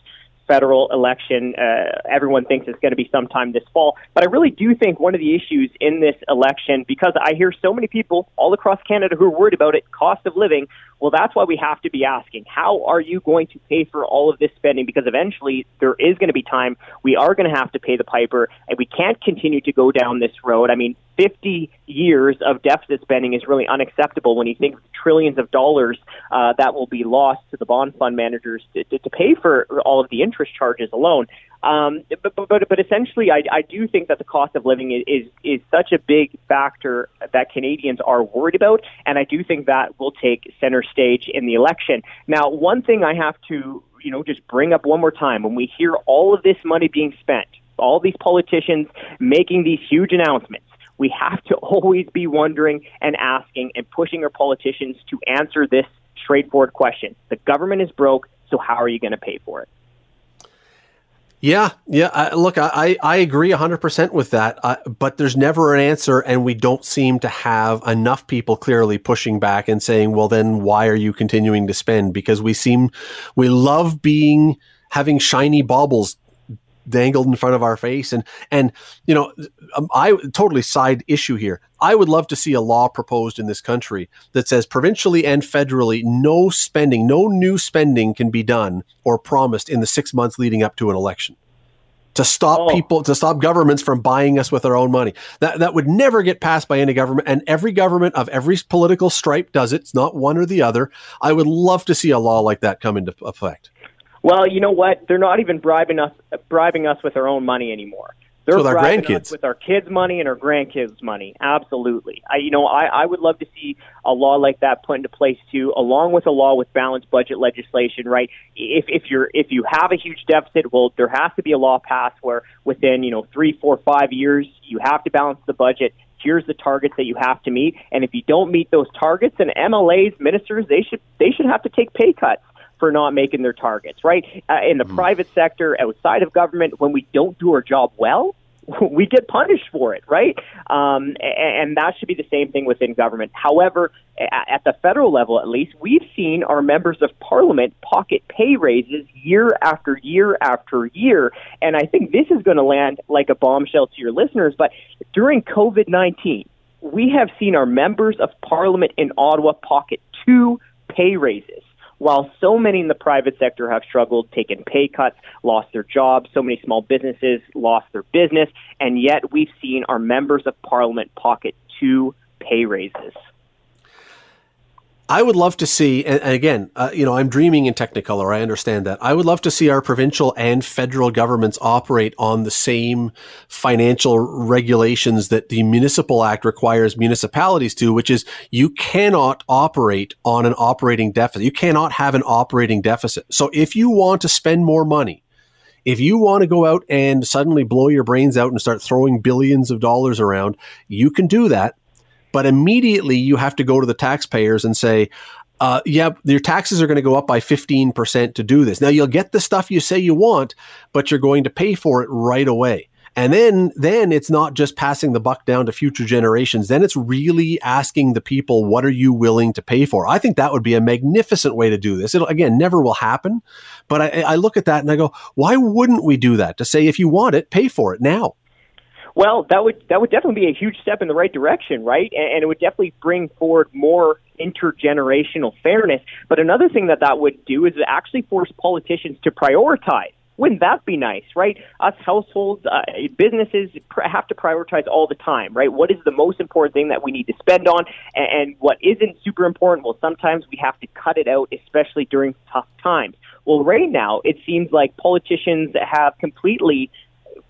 federal election. Uh, everyone thinks it's going to be sometime this fall. But I really do think one of the issues in this election, because I hear so many people all across Canada who are worried about it, cost of living, well, that's why we have to be asking, how are you going to pay for all of this spending? Because eventually there is going to be time we are going to have to pay the piper, and we can't continue to go down this road. I mean, 50 years of deficit spending is really unacceptable when you think of trillions of dollars uh, that will be lost to the bond fund managers to, to, to pay for all of the interest charges alone. Um, but, but, but essentially, I, I do think that the cost of living is, is, is such a big factor that Canadians are worried about, and I do think that will take center stage in the election. Now, one thing I have to, you know, just bring up one more time when we hear all of this money being spent, all these politicians making these huge announcements, we have to always be wondering and asking and pushing our politicians to answer this straightforward question. The government is broke, so how are you going to pay for it? Yeah, yeah. I, look, I, I agree 100% with that, uh, but there's never an answer, and we don't seem to have enough people clearly pushing back and saying, well, then why are you continuing to spend? Because we seem, we love being, having shiny baubles dangled in front of our face. And and you know, um, I totally side issue here. I would love to see a law proposed in this country that says provincially and federally, no spending, no new spending can be done or promised in the six months leading up to an election. to stop oh. people to stop governments from buying us with our own money. That that would never get passed by any government and every government of every political stripe does it. It's not one or the other. I would love to see a law like that come into effect. Well, you know what? They're not even bribing us bribing us with our own money anymore. They're with our grandkids, with our kids' money and our grandkids' money. Absolutely. I, you know, I, I would love to see a law like that put into place too, along with a law with balanced budget legislation. Right? If if you're if you have a huge deficit, well, there has to be a law passed where within you know three, four, five years you have to balance the budget. Here's the targets that you have to meet, and if you don't meet those targets, then MLAs, ministers, they should they should have to take pay cuts for not making their targets, right? Uh, in the mm. private sector, outside of government, when we don't do our job well, we get punished for it, right? Um, and that should be the same thing within government. However, at the federal level, at least, we've seen our members of parliament pocket pay raises year after year after year. And I think this is going to land like a bombshell to your listeners. But during COVID 19, we have seen our members of parliament in Ottawa pocket two pay raises while so many in the private sector have struggled, taken pay cuts, lost their jobs, so many small businesses lost their business, and yet we've seen our members of parliament pocket two pay raises. I would love to see, and again, uh, you know, I'm dreaming in Technicolor. I understand that. I would love to see our provincial and federal governments operate on the same financial regulations that the Municipal Act requires municipalities to, which is you cannot operate on an operating deficit. You cannot have an operating deficit. So if you want to spend more money, if you want to go out and suddenly blow your brains out and start throwing billions of dollars around, you can do that but immediately you have to go to the taxpayers and say, uh, yeah, your taxes are going to go up by 15% to do this. Now you'll get the stuff you say you want, but you're going to pay for it right away. And then, then it's not just passing the buck down to future generations. Then it's really asking the people, what are you willing to pay for? I think that would be a magnificent way to do this. It'll again never will happen, but I, I look at that and I go, why wouldn't we do that? To say if you want it, pay for it now. Well, that would that would definitely be a huge step in the right direction, right? And, and it would definitely bring forward more intergenerational fairness. But another thing that that would do is actually force politicians to prioritize. Wouldn't that be nice, right? Us households, uh, businesses have to prioritize all the time, right? What is the most important thing that we need to spend on, and, and what isn't super important? Well, sometimes we have to cut it out, especially during tough times. Well, right now, it seems like politicians have completely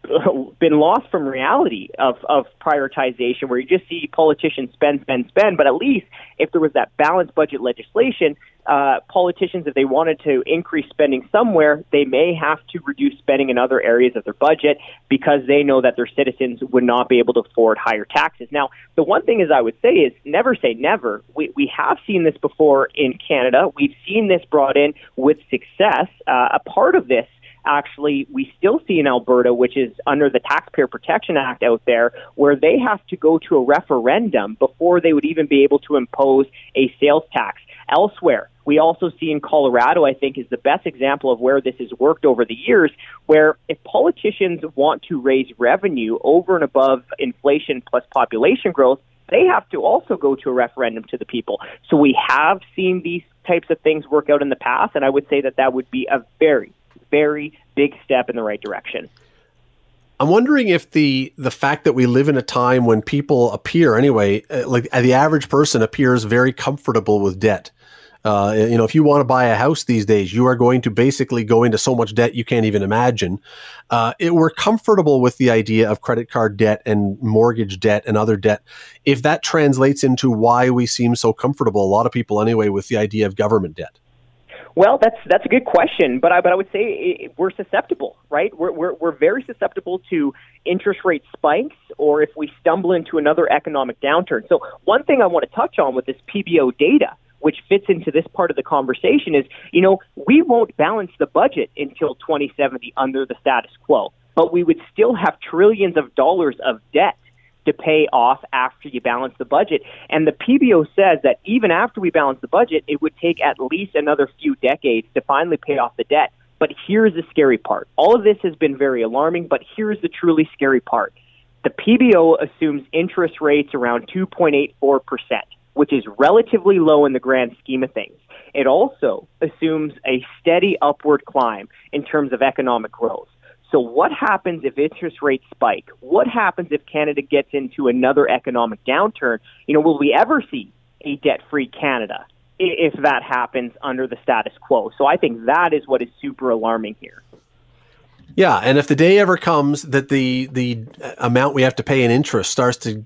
been lost from reality of, of prioritization where you just see politicians spend, spend, spend. But at least if there was that balanced budget legislation, uh, politicians, if they wanted to increase spending somewhere, they may have to reduce spending in other areas of their budget because they know that their citizens would not be able to afford higher taxes. Now, the one thing is I would say is never say never. We, we have seen this before in Canada. We've seen this brought in with success. Uh, a part of this actually we still see in Alberta, which is under the Taxpayer Protection Act out there, where they have to go to a referendum before they would even be able to impose a sales tax. Elsewhere, we also see in Colorado, I think, is the best example of where this has worked over the years, where if politicians want to raise revenue over and above inflation plus population growth, they have to also go to a referendum to the people. So we have seen these types of things work out in the past, and I would say that that would be a very, very big step in the right direction. I'm wondering if the the fact that we live in a time when people appear anyway, uh, like uh, the average person appears very comfortable with debt. Uh, you know, if you want to buy a house these days, you are going to basically go into so much debt you can't even imagine. Uh, it, we're comfortable with the idea of credit card debt and mortgage debt and other debt. If that translates into why we seem so comfortable, a lot of people anyway, with the idea of government debt. Well, that's that's a good question, but I but I would say eh, eh, we're susceptible, right? We're we're we're very susceptible to interest rate spikes, or if we stumble into another economic downturn. So one thing I want to touch on with this PBO data, which fits into this part of the conversation, is you know we won't balance the budget until 2070 under the status quo, but we would still have trillions of dollars of debt to pay off after you balance the budget. And the PBO says that even after we balance the budget, it would take at least another few decades to finally pay off the debt. But here's the scary part. All of this has been very alarming, but here's the truly scary part. The PBO assumes interest rates around 2.84%, which is relatively low in the grand scheme of things. It also assumes a steady upward climb in terms of economic growth. So, what happens if interest rates spike? What happens if Canada gets into another economic downturn? You know, will we ever see a debt free Canada if that happens under the status quo? So, I think that is what is super alarming here. Yeah, and if the day ever comes that the the amount we have to pay in interest starts to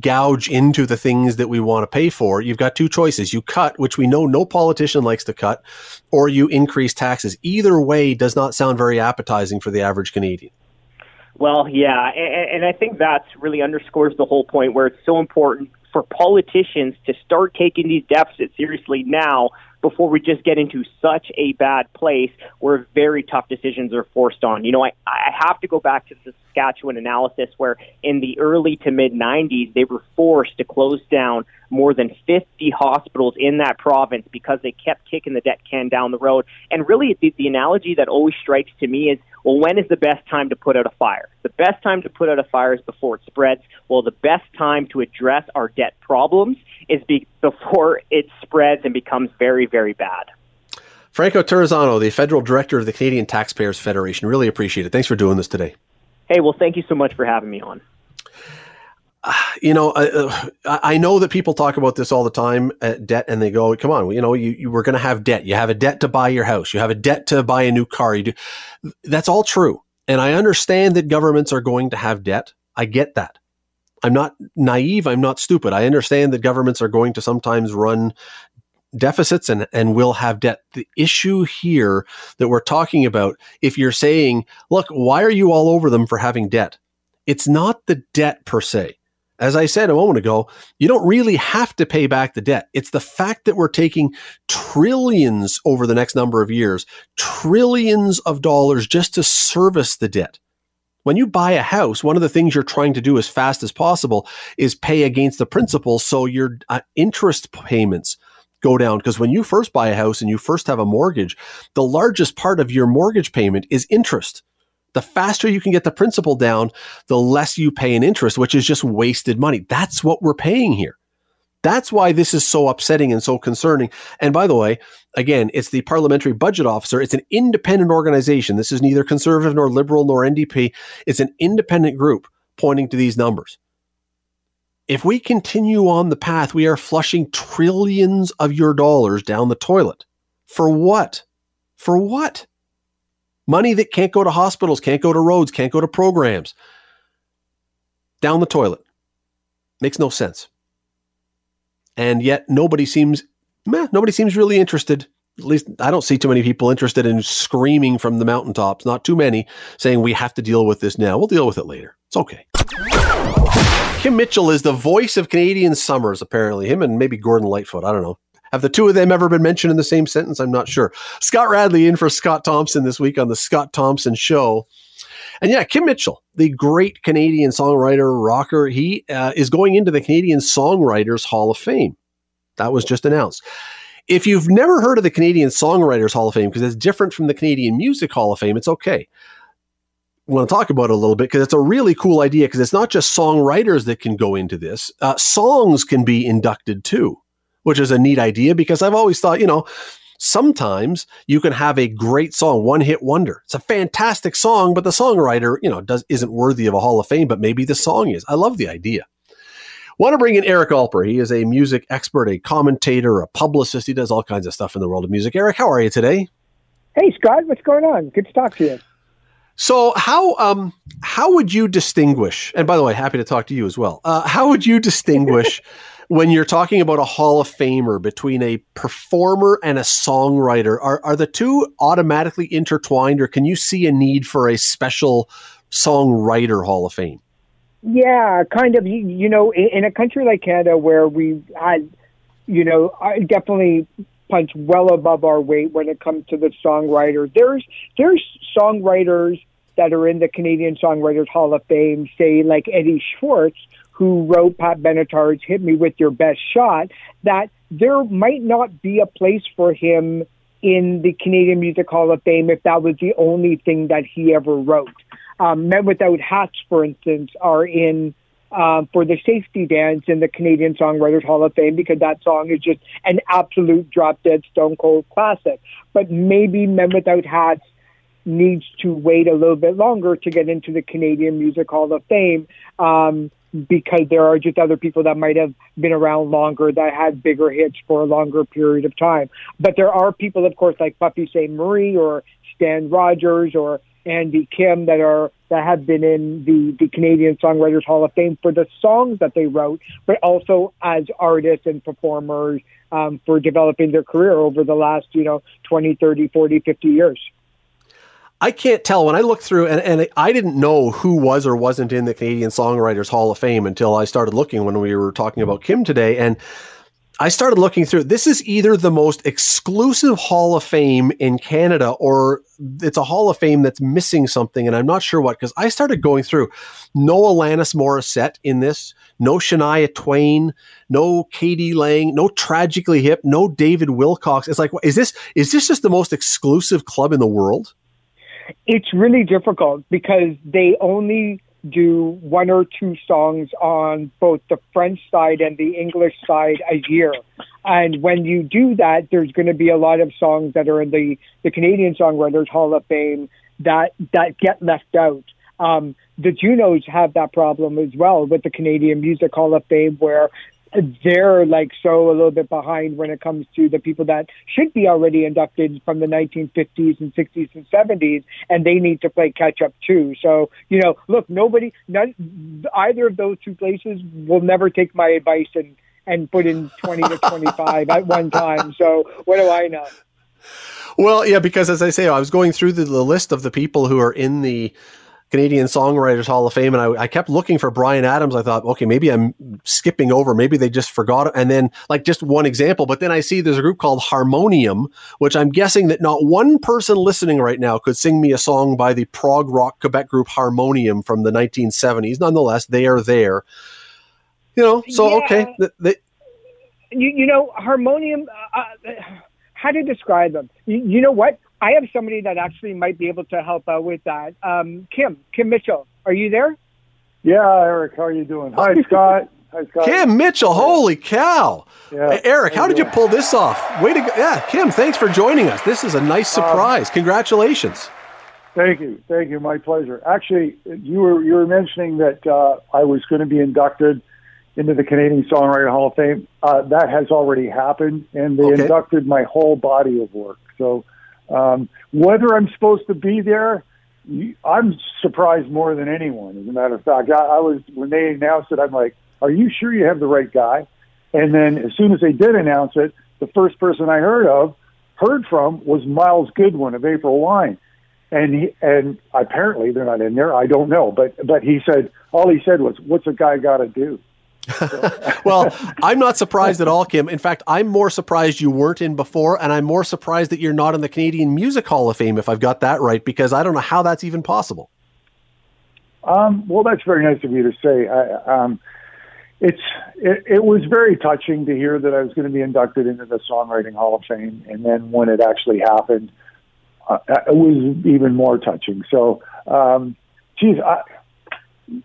gouge into the things that we want to pay for, you've got two choices. You cut, which we know no politician likes to cut, or you increase taxes. Either way does not sound very appetizing for the average Canadian. Well, yeah, and, and I think that really underscores the whole point where it's so important for politicians to start taking these deficits seriously now before we just get into such a bad place where very tough decisions are forced on. You know, I, I have to go back to the Saskatchewan analysis where in the early to mid 90s, they were forced to close down more than 50 hospitals in that province because they kept kicking the debt can down the road. And really, the, the analogy that always strikes to me is well, when is the best time to put out a fire? The best time to put out a fire is before it spreads. Well, the best time to address our debt problems is be- before it spreads and becomes very, very bad. Franco Terrazzano, the federal director of the Canadian Taxpayers Federation. Really appreciate it. Thanks for doing this today. Hey, well, thank you so much for having me on. you know, I, I know that people talk about this all the time, uh, debt, and they go, "Come on, you know, you, you were going to have debt. You have a debt to buy your house. You have a debt to buy a new car. You do." That's all true, and I understand that governments are going to have debt. I get that. I'm not naive. I'm not stupid. I understand that governments are going to sometimes run deficits and, and will have debt. The issue here that we're talking about, if you're saying, look, why are you all over them for having debt? It's not the debt per se. As I said a moment ago, you don't really have to pay back the debt. It's the fact that we're taking trillions over the next number of years, trillions of dollars just to service the debt. When you buy a house, one of the things you're trying to do as fast as possible is pay against the principal so your uh, interest payments go down. Because when you first buy a house and you first have a mortgage, the largest part of your mortgage payment is interest. The faster you can get the principal down, the less you pay in interest, which is just wasted money. That's what we're paying here. That's why this is so upsetting and so concerning. And by the way, again, it's the Parliamentary Budget Officer. It's an independent organization. This is neither conservative nor liberal nor NDP. It's an independent group pointing to these numbers. If we continue on the path, we are flushing trillions of your dollars down the toilet. For what? For what? Money that can't go to hospitals, can't go to roads, can't go to programs. Down the toilet. Makes no sense and yet nobody seems meh, nobody seems really interested. At least I don't see too many people interested in screaming from the mountaintops. Not too many saying we have to deal with this now. We'll deal with it later. It's okay. Kim Mitchell is the voice of Canadian summers, apparently. Him and maybe Gordon Lightfoot. I don't know. Have the two of them ever been mentioned in the same sentence? I'm not sure. Scott Radley in for Scott Thompson this week on the Scott Thompson Show. And yeah, Kim Mitchell, the great Canadian songwriter, rocker, he uh, is going into the Canadian Songwriters Hall of Fame. That was just announced. If you've never heard of the Canadian Songwriters Hall of Fame, because it's different from the Canadian Music Hall of Fame, it's okay. I want to talk about it a little bit because it's a really cool idea because it's not just songwriters that can go into this. Uh, songs can be inducted too, which is a neat idea because I've always thought, you know, sometimes you can have a great song, one hit wonder. It's a fantastic song, but the songwriter, you know, does isn't worthy of a Hall of Fame, but maybe the song is. I love the idea. Want to bring in Eric Alper. He is a music expert, a commentator, a publicist. He does all kinds of stuff in the world of music. Eric, how are you today? Hey, Scott. What's going on? Good to talk to you. So how um how would you distinguish? And by the way, happy to talk to you as well. Uh, how would you distinguish when you're talking about a Hall of Famer between a performer and a songwriter, are, are the two automatically intertwined, or can you see a need for a special songwriter Hall of Fame? Yeah, kind of. You, know, in, a country like Canada where we had, you know, I definitely punch well above our weight when it comes to the songwriters. There's there's songwriters that are in the Canadian Songwriters Hall of Fame, say like Eddie Schwartz, who wrote Pat Benatar's Hit Me With Your Best Shot, that there might not be a place for him in the Canadian Music Hall of Fame if that was the only thing that he ever wrote. Um, Men Without Hats, for instance, are in um, for the safety dance in the Canadian Songwriters Hall of Fame because that song is just an absolute drop dead stone cold classic. But maybe Men Without Hats needs to wait a little bit longer to get into the Canadian Music Hall of Fame. Um, because there are just other people that might have been around longer that had bigger hits for a longer period of time. But there are people, of course, like Buffy Sainte-Marie or Stan Rogers or Andy Kim that are that have been in the, the Canadian Songwriters Hall of Fame for the songs that they wrote, but also as artists and performers um, for developing their career over the last, you know, 20, 30, 40, 50 years. I can't tell when I look through, and, and I didn't know who was or wasn't in the Canadian Songwriters Hall of Fame until I started looking when we were talking about Kim today. And I started looking through. This is either the most exclusive Hall of Fame in Canada, or it's a Hall of Fame that's missing something, and I'm not sure what. Because I started going through. No Alanis Morissette in this. No Shania Twain. No k.d. lang. No Tragically Hip. No David Wilcox. It's like, is this is this just the most exclusive club in the world? It's really difficult because they only do one or two songs on both the French side and the English side a year. And when you do that, there's going to be a lot of songs that are in the, the Canadian Songwriters Hall of Fame that, that get left out. Um, the Junos have that problem as well with the Canadian Music Hall of Fame, where they're like so a little bit behind when it comes to the people that should be already inducted from the 1950s and 60s and 70s, and they need to play catch up too. So, you know, look, nobody, none, either of those two places will never take my advice and, and put in 20 to 25 at one time. So, what do I know? Well, yeah, because as I say, I was going through the, the list of the people who are in the Canadian Songwriters Hall of Fame, and I, I, kept looking for Bryan Adams. I thought, okay, maybe I'm skipping over. Maybe they just forgot it. And then, like, just one example. But then I see there's a group called Harmonium, which I'm guessing that not one person listening right now could sing me a song by the prog rock Quebec group Harmonium from the 1970s. Nonetheless, they are there. You know, so yeah. okay. They, you, you know, Harmonium, uh, uh, how to describe them? You, you know what? I have somebody that actually might be able to help out with that. Um, Kim, Kim Mitchell, are you there? Yeah, Eric, how are you doing? Hi, Scott. Hi, Scott. Kim Mitchell, holy cow! Yeah. Eric, how did you pull this off? Way to go! Yeah, Kim, thanks for joining us. This is a nice um, surprise. Um, Congratulations. Thank you, thank you. My pleasure. Actually, you were you were mentioning that uh, I was going to be inducted into the Canadian Songwriter Hall of Fame. Uh, that has already happened, and they okay. inducted my whole body of work. So um, whether I'm supposed to be there, I'm surprised more than anyone. As a matter of fact, I, I was when they announced it, I'm like, "Are you sure you have the right guy?" And then as soon as they did announce it, the first person I heard of, heard from, was Myles Goodwin of April Wine, and he and apparently they're not in there. I don't know, but but he said all he said was, "What's a guy got to do?" well, I'm not surprised at all, Kim. In fact, I'm more surprised you weren't in before, and I'm more surprised that you're not in the Canadian Music Hall of Fame, if I've got that right, because I don't know how that's even possible. Um, well, that's very nice of you to say. I, um, it's it, it, was very touching to hear that I was going to be inducted into the Songwriting Hall of Fame, and then when it actually happened, uh, it was even more touching. So, um, geez, I,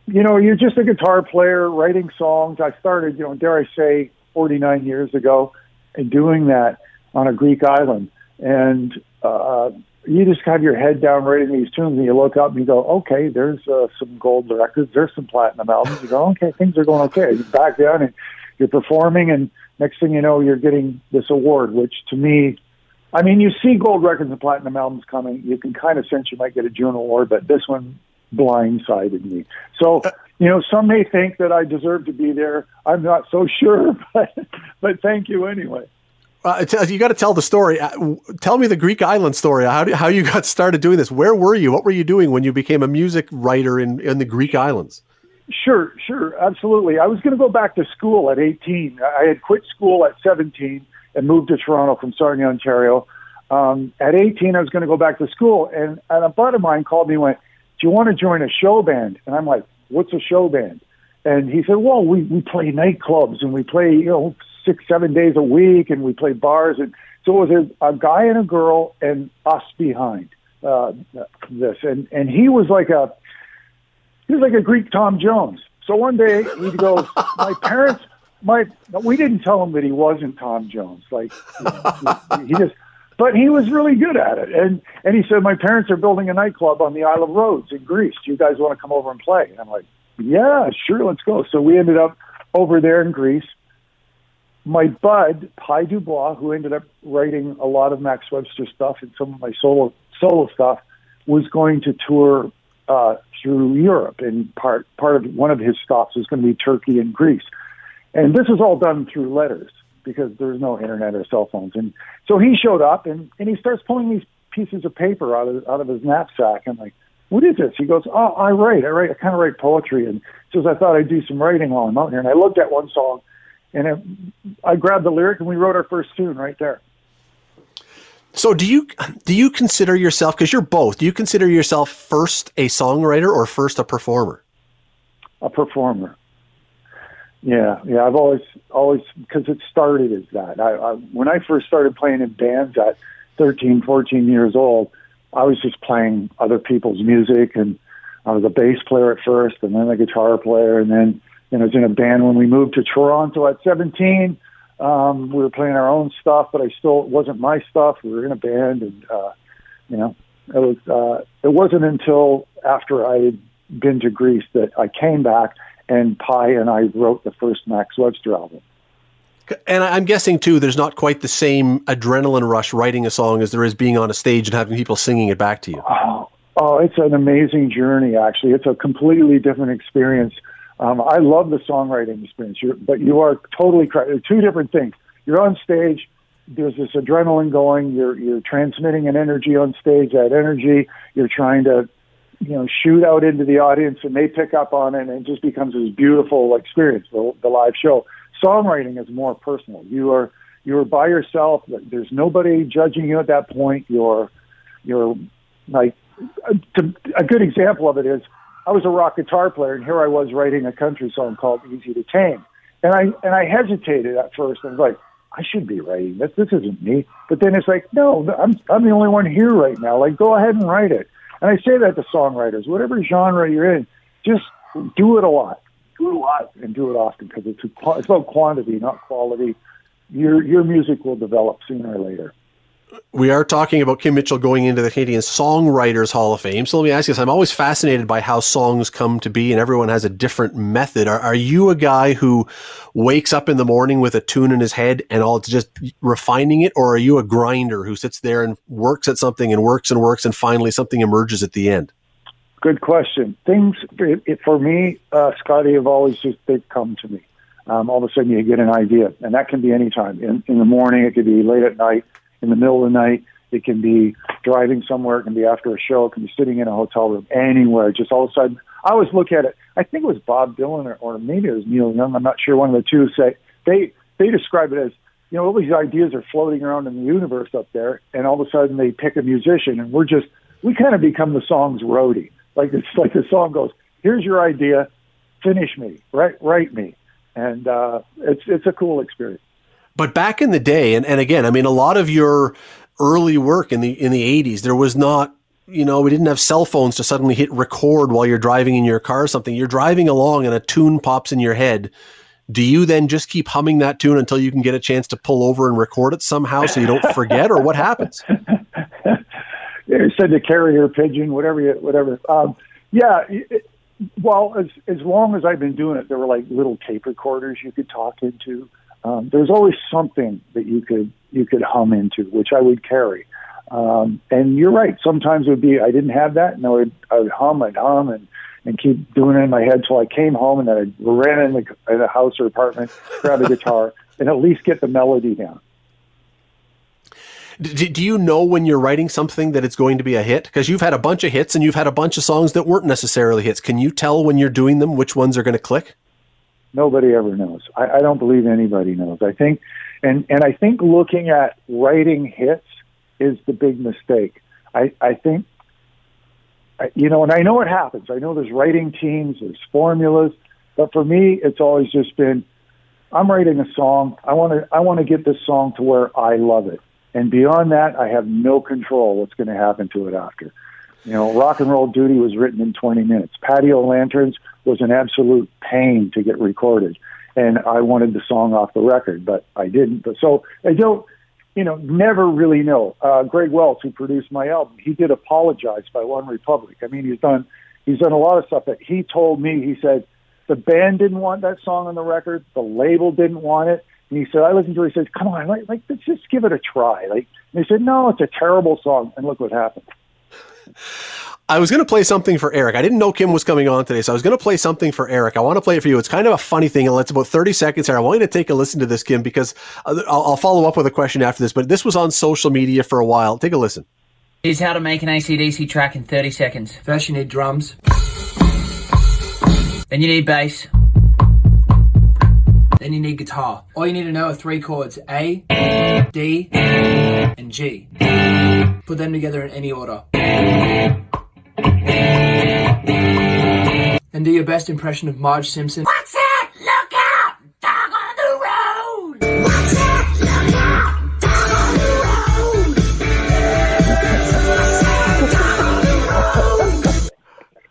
you know, you're just a guitar player writing songs. I started, you know, dare I say, 49 years ago, and doing that on a Greek island. And uh, you just have your head down writing these tunes, and you look up and you go, okay, there's uh, some gold records, there's some platinum albums. You go, okay, things are going okay. You back down and you're performing, and next thing you know, you're getting this award, which to me, I mean, you see gold records and platinum albums coming. You can kind of sense you might get a Juno award, but this one blindsided me. So, you know, some may think that I deserve to be there. I'm not so sure, but but thank you anyway. Uh, you got to tell the story. Uh, tell me the Greek island story. How, do, how you got started doing this? Where were you? What were you doing when you became a music writer in, in the Greek islands? Sure, sure, absolutely. I was going to go back to school at 18. I had quit school at 17 and moved to Toronto from Sarnia, Ontario. Um, at 18, I was going to go back to school, and, and a buddy of mine called me and went, you want to join a show band? And I'm like, what's a show band? And he said, well, we, we play nightclubs and we play, you know, six, seven days a week and we play bars. And so it was a, a guy and a girl and us behind uh, this. And, and he was like a, he was like a Greek Tom Jones. So one day he goes, my parents, my, we didn't tell him that he wasn't Tom Jones. Like he, he just, but he was really good at it. And and he said, my parents are building a nightclub on the Isle of Rhodes in Greece. Do you guys want to come over and play? And I'm like, yeah, sure, let's go. So we ended up over there in Greece. My bud, Pye Dubois, who ended up writing a lot of Max Webster stuff and some of my solo solo stuff, was going to tour uh, through Europe, and part part of one of his stops was going to be Turkey and Greece. And this was all done through letters because there was no internet or cell phones. And so he showed up and, and he starts pulling these pieces of paper out of out of his knapsack. I'm like, what is this? He goes, oh, I write. I write. I kind of write poetry. And says, I thought I'd do some writing while I'm out here. And I looked at one song, and it, I grabbed the lyric, and we wrote our first tune right there. So do you do you consider yourself because you're both? Do you consider yourself first a songwriter or first a performer? A performer. Yeah, yeah. I've always always because it started as that. I, I when I first started playing in bands at 13, 14 years old, I was just playing other people's music, and I was a bass player at first, and then a guitar player, and then you know, I was in a band when we moved to Toronto at 17 um, we were playing our own stuff, but I still it wasn't my stuff. We were in a band, and uh, you know, it was. Uh, it wasn't until after I had been to Greece that I came back, and Pye and I wrote the first Max Webster album. And I'm guessing too, there's not quite the same adrenaline rush writing a song as there is being on a stage and having people singing it back to you. Oh, oh it's an amazing journey. Actually, it's a completely different experience um, I love the songwriting experience, You're, but you are totally correct. Two different things. You're on stage. There's this adrenaline going. You're you're transmitting an energy on stage. That energy, you're trying to, you know, shoot out into the audience, and they pick up on it, and it just becomes this beautiful experience. The, the live show. Songwriting is more personal. You are you're by yourself. There's nobody judging you at that point. You're you're like a, a good example of it is I was a rock guitar player, and here I was writing a country song called "Easy to Tame," and I and I hesitated at first. I was like, I should be writing this. This isn't me. But then it's like, no, I'm I'm the only one here right now. Like, go ahead and write it. And I say that to songwriters, whatever genre you're in, just do it a lot, do it a lot, and do it often because it's it's about quantity, not quality. Your your music will develop sooner or later we are talking about Kim Mitchell going into the Canadian Songwriters Hall of Fame. So let me ask you this. I'm always fascinated by how songs come to be, and everyone has a different method. Are, are you a guy who wakes up in the morning with a tune in his head and all it's just refining it, or are you a grinder who sits there and works at something and works and works and finally something emerges at the end? Good question. Things, it, it, for me, uh, Scotty, have always just they come to me. Um, all of a sudden you get an idea, and that can be any time. In, in the morning, it could be late at night in the middle of the night. It can be driving somewhere. It can be after a show. It can be sitting in a hotel room, anywhere. Just all of a sudden, I always look at it. I think it was Bob Dylan or, or maybe it was Neil Young. I'm not sure. One of the two say they they describe it as you know all these ideas are floating around in the universe up there, and all of a sudden they pick a musician, and we're just we kind of become the song's roadie. Like it's like the song goes, "Here's your idea, finish me, write write me," and uh, it's it's a cool experience. But back in the day, and, and again, I mean, a lot of your early work in the in the 80s, there was not you know, we didn't have cell phones to suddenly hit record while you're driving in your car or something. You're driving along and a tune pops in your head. Do you then just keep humming that tune until you can get a chance to pull over and record it somehow so you don't forget, or what happens? you said the carrier pigeon, whatever, you, whatever. Um, yeah, it, well, as as long as I've been doing it, there were like little tape recorders you could talk into um, there's always something that you could you could hum into, which I would carry. Um, and you're right. Sometimes it would be I didn't have that, and I would I would hum, I'd hum, and and keep doing it in my head till I came home, and then I ran in the, in the house or apartment, grab a guitar, and at least get the melody down. Do, do you know when you're writing something that it's going to be a hit? Because you've had a bunch of hits and you've had a bunch of songs that weren't necessarily hits. Can you tell when you're doing them which ones are going to click? Nobody ever knows. I, I don't believe anybody knows. I think, and and I think looking at writing hits is the big mistake. I I think, you know, and I know it happens. I know there's writing teams, there's formulas, but for me, it's always just been, I'm writing a song. I want to I want to get this song to where I love it, and beyond that, I have no control what's going to happen to it after. You know, Rock and Roll Duty was written in 20 minutes. Patio Lanterns was an absolute pain to get recorded. And I wanted the song off the record, but I didn't. But so I don't, you know, never really know. Uh, Greg Wells, who produced my album, he did apologize by One Republic. I mean, he's done he's done a lot of stuff that he told me. He said the band didn't want that song on the record, the label didn't want it, and he said I listened to it. He says, "Come on, like, like let's just give it a try." Like they said, "No, it's a terrible song," and look what happened. I was going to play something for Eric. I didn't know Kim was coming on today, so I was going to play something for Eric. I want to play it for you. It's kind of a funny thing. It's about 30 seconds here. I want you to take a listen to this, Kim, because I'll, I'll follow up with a question after this, but this was on social media for a while. Take a listen. Here's how to make an ACDC track in 30 seconds. First, you need drums. Then you need bass. Then you need guitar. All you need to know are three chords A, D, and G. Put them together in any order. And do your best impression of Marge Simpson. What's that? Look out! Dog on the road! What's that? Look out! Dog on the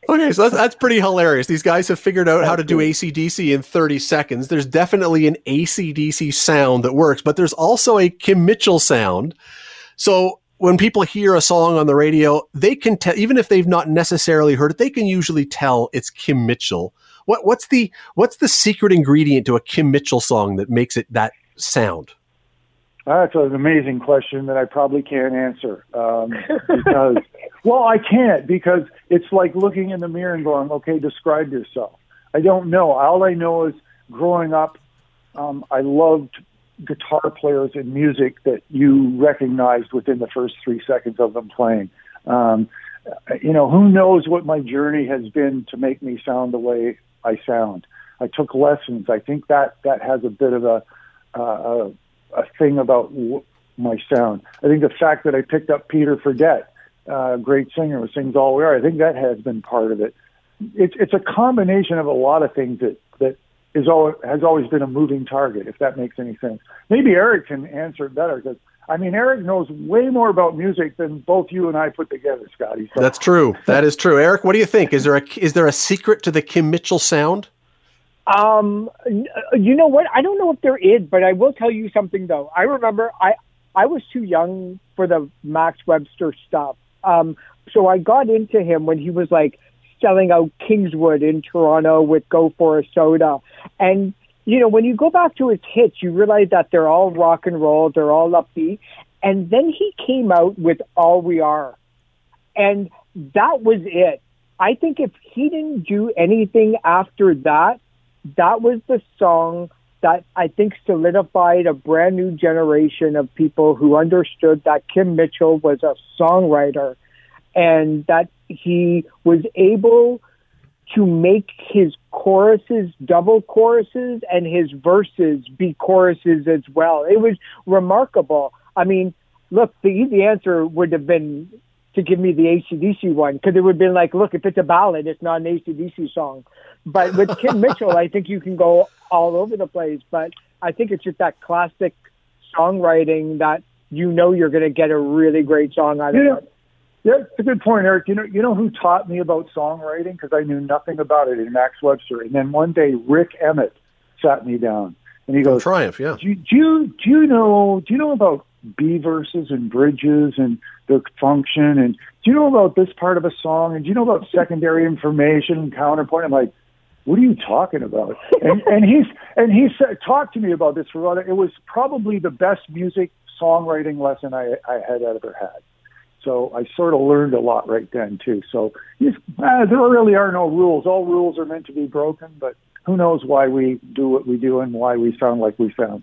road! Okay, so that's, that's pretty hilarious. These guys have figured out how to do ACDC in 30 seconds. There's definitely an ACDC sound that works, but there's also a Kim Mitchell sound. So when people hear a song on the radio, they can tell, even if they've not necessarily heard it, they can usually tell it's Kim Mitchell. What, what's the what's the secret ingredient to a Kim Mitchell song that makes it that sound? That's an amazing question that I probably can't answer um, because, well, I can't because it's like looking in the mirror and going, "Okay, describe yourself." I don't know. All I know is growing up, um, I loved guitar players and music that you recognized within the first three seconds of them playing. Um, you know, who knows what my journey has been to make me sound the way I sound. I took lessons. I think that that has a bit of a uh, a, a thing about w- my sound. I think the fact that I picked up Peter Fredette, uh, great singer who sings all we are, I think that has been part of it. It's it's a combination of a lot of things that that is always, has always been a moving target, if that makes any sense. Maybe Eric can answer it better because I mean Eric knows way more about music than both you and I put together, Scotty. So. That's true. That is true. Eric, what do you think? Is there a is there a secret to the Kim Mitchell sound? Um, you know what? I don't know if there is, but I will tell you something though. I remember I I was too young for the Max Webster stuff. Um, so I got into him when he was like selling out Kingswood in Toronto with Go for a Soda. And, you know, when you go back to his hits, you realize that they're all rock and roll, they're all upbeat. And then he came out with All We Are. And that was it. I think if he didn't do anything after that, that was the song that I think solidified a brand new generation of people who understood that Kim Mitchell was a songwriter and that he was able to make his choruses double choruses and his verses be choruses as well. It was remarkable. I mean, look, the easy answer would have been to give me the ACDC one because it would have been like, look, if it's a ballad, it's not an ACDC song. But with Kim Mitchell, I think you can go all over the place. But I think it's just that classic songwriting that you know you're going to get a really great song out of it. Yeah, it's a good point, Eric. You know, you know who taught me about songwriting because I knew nothing about it in Max Webster. And then one day, Rick Emmett sat me down and he goes, "Triumph, yeah. Do you, do you do you know do you know about B verses and bridges and their function? And do you know about this part of a song? And do you know about secondary information and counterpoint?" I'm like, "What are you talking about?" and and he's and he said, talked to me about this for a. It was probably the best music songwriting lesson I I had ever had. So I sort of learned a lot right then too. So uh, there really are no rules. All rules are meant to be broken, but who knows why we do what we do and why we sound like we sound.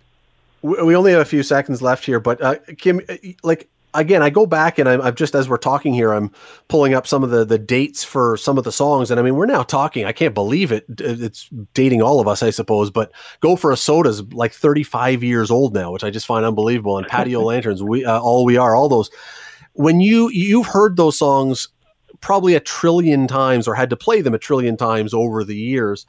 We only have a few seconds left here, but uh, Kim, like again, I go back and I'm, I'm, just as we're talking here, I'm pulling up some of the the dates for some of the songs, and I mean, we're now talking. I can't believe it. It's dating all of us, I suppose. But "Go for a Soda" is like 35 years old now, which I just find unbelievable. And "Patio Lanterns," we uh, all we are, all those when you you've heard those songs probably a trillion times or had to play them a trillion times over the years.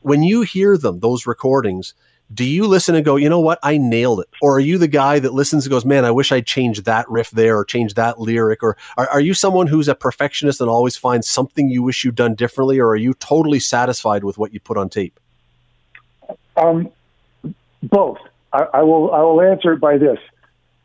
When you hear them those recordings do you listen and go you know what? I nailed it. Or are you the guy that listens and goes man i wish i'd changed that riff there or changed that lyric. Or are, are you someone who's a perfectionist and always finds something you wish you'd done differently? Or are you totally satisfied with what you put on tape? Um both. I, I will i will answer it by this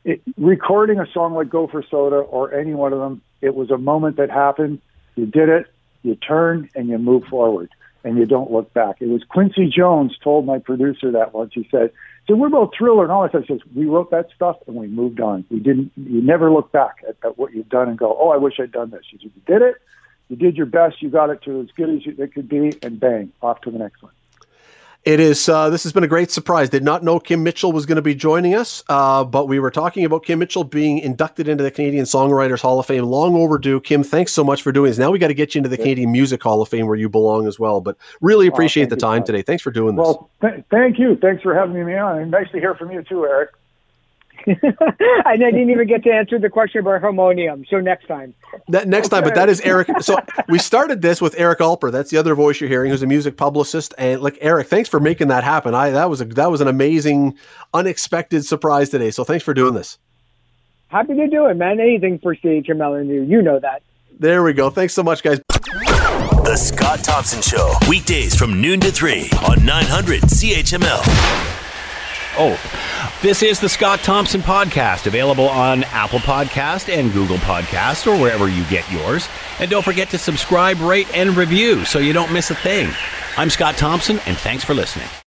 it, recording a song like Go for Soda or any one of them, it was a moment that happened. You did it, you turn, and you move forward, and you don't look back. It was Quincy Jones told my producer that once. He said, "So we're both Thriller and all that stuff." He says, "We wrote that stuff and we moved on. We didn't. You never look back at, at what you've done and go, oh, I wish I'd done this." You, did it. You did your best. You got it to as good as it could be, and bang, off to the next one. It is. Uh, this has been a great surprise. Did not know Kim Mitchell was going to be joining us, uh, but we were talking about Kim Mitchell being inducted into the Canadian Songwriters Hall of Fame. Long overdue. Kim, thanks so much for doing this. Now we got to get you into the Canadian Music Hall of Fame where you belong as well. But really appreciate oh, the time today. Thanks for doing this. Well, th- thank you. Thanks for having me on. And nice to hear from you too, Eric. I didn't even get to answer the question about harmonium. So next time. That, next okay. time, but that is Eric. So we started this with Eric Alper. That's the other voice you're hearing, who's a music publicist. And like Eric, thanks for making that happen. I that was a that was an amazing, unexpected surprise today. So thanks for doing this. Happy to do it, man. Anything for CHML and you, you know that. There we go. Thanks so much, guys. The Scott Thompson Show, weekdays from noon to three on 900 CHML. Oh, this is the Scott Thompson Podcast, available on Apple Podcast and Google Podcast or wherever you get yours. And don't forget to subscribe, rate, and review so you don't miss a thing. I'm Scott Thompson, and thanks for listening.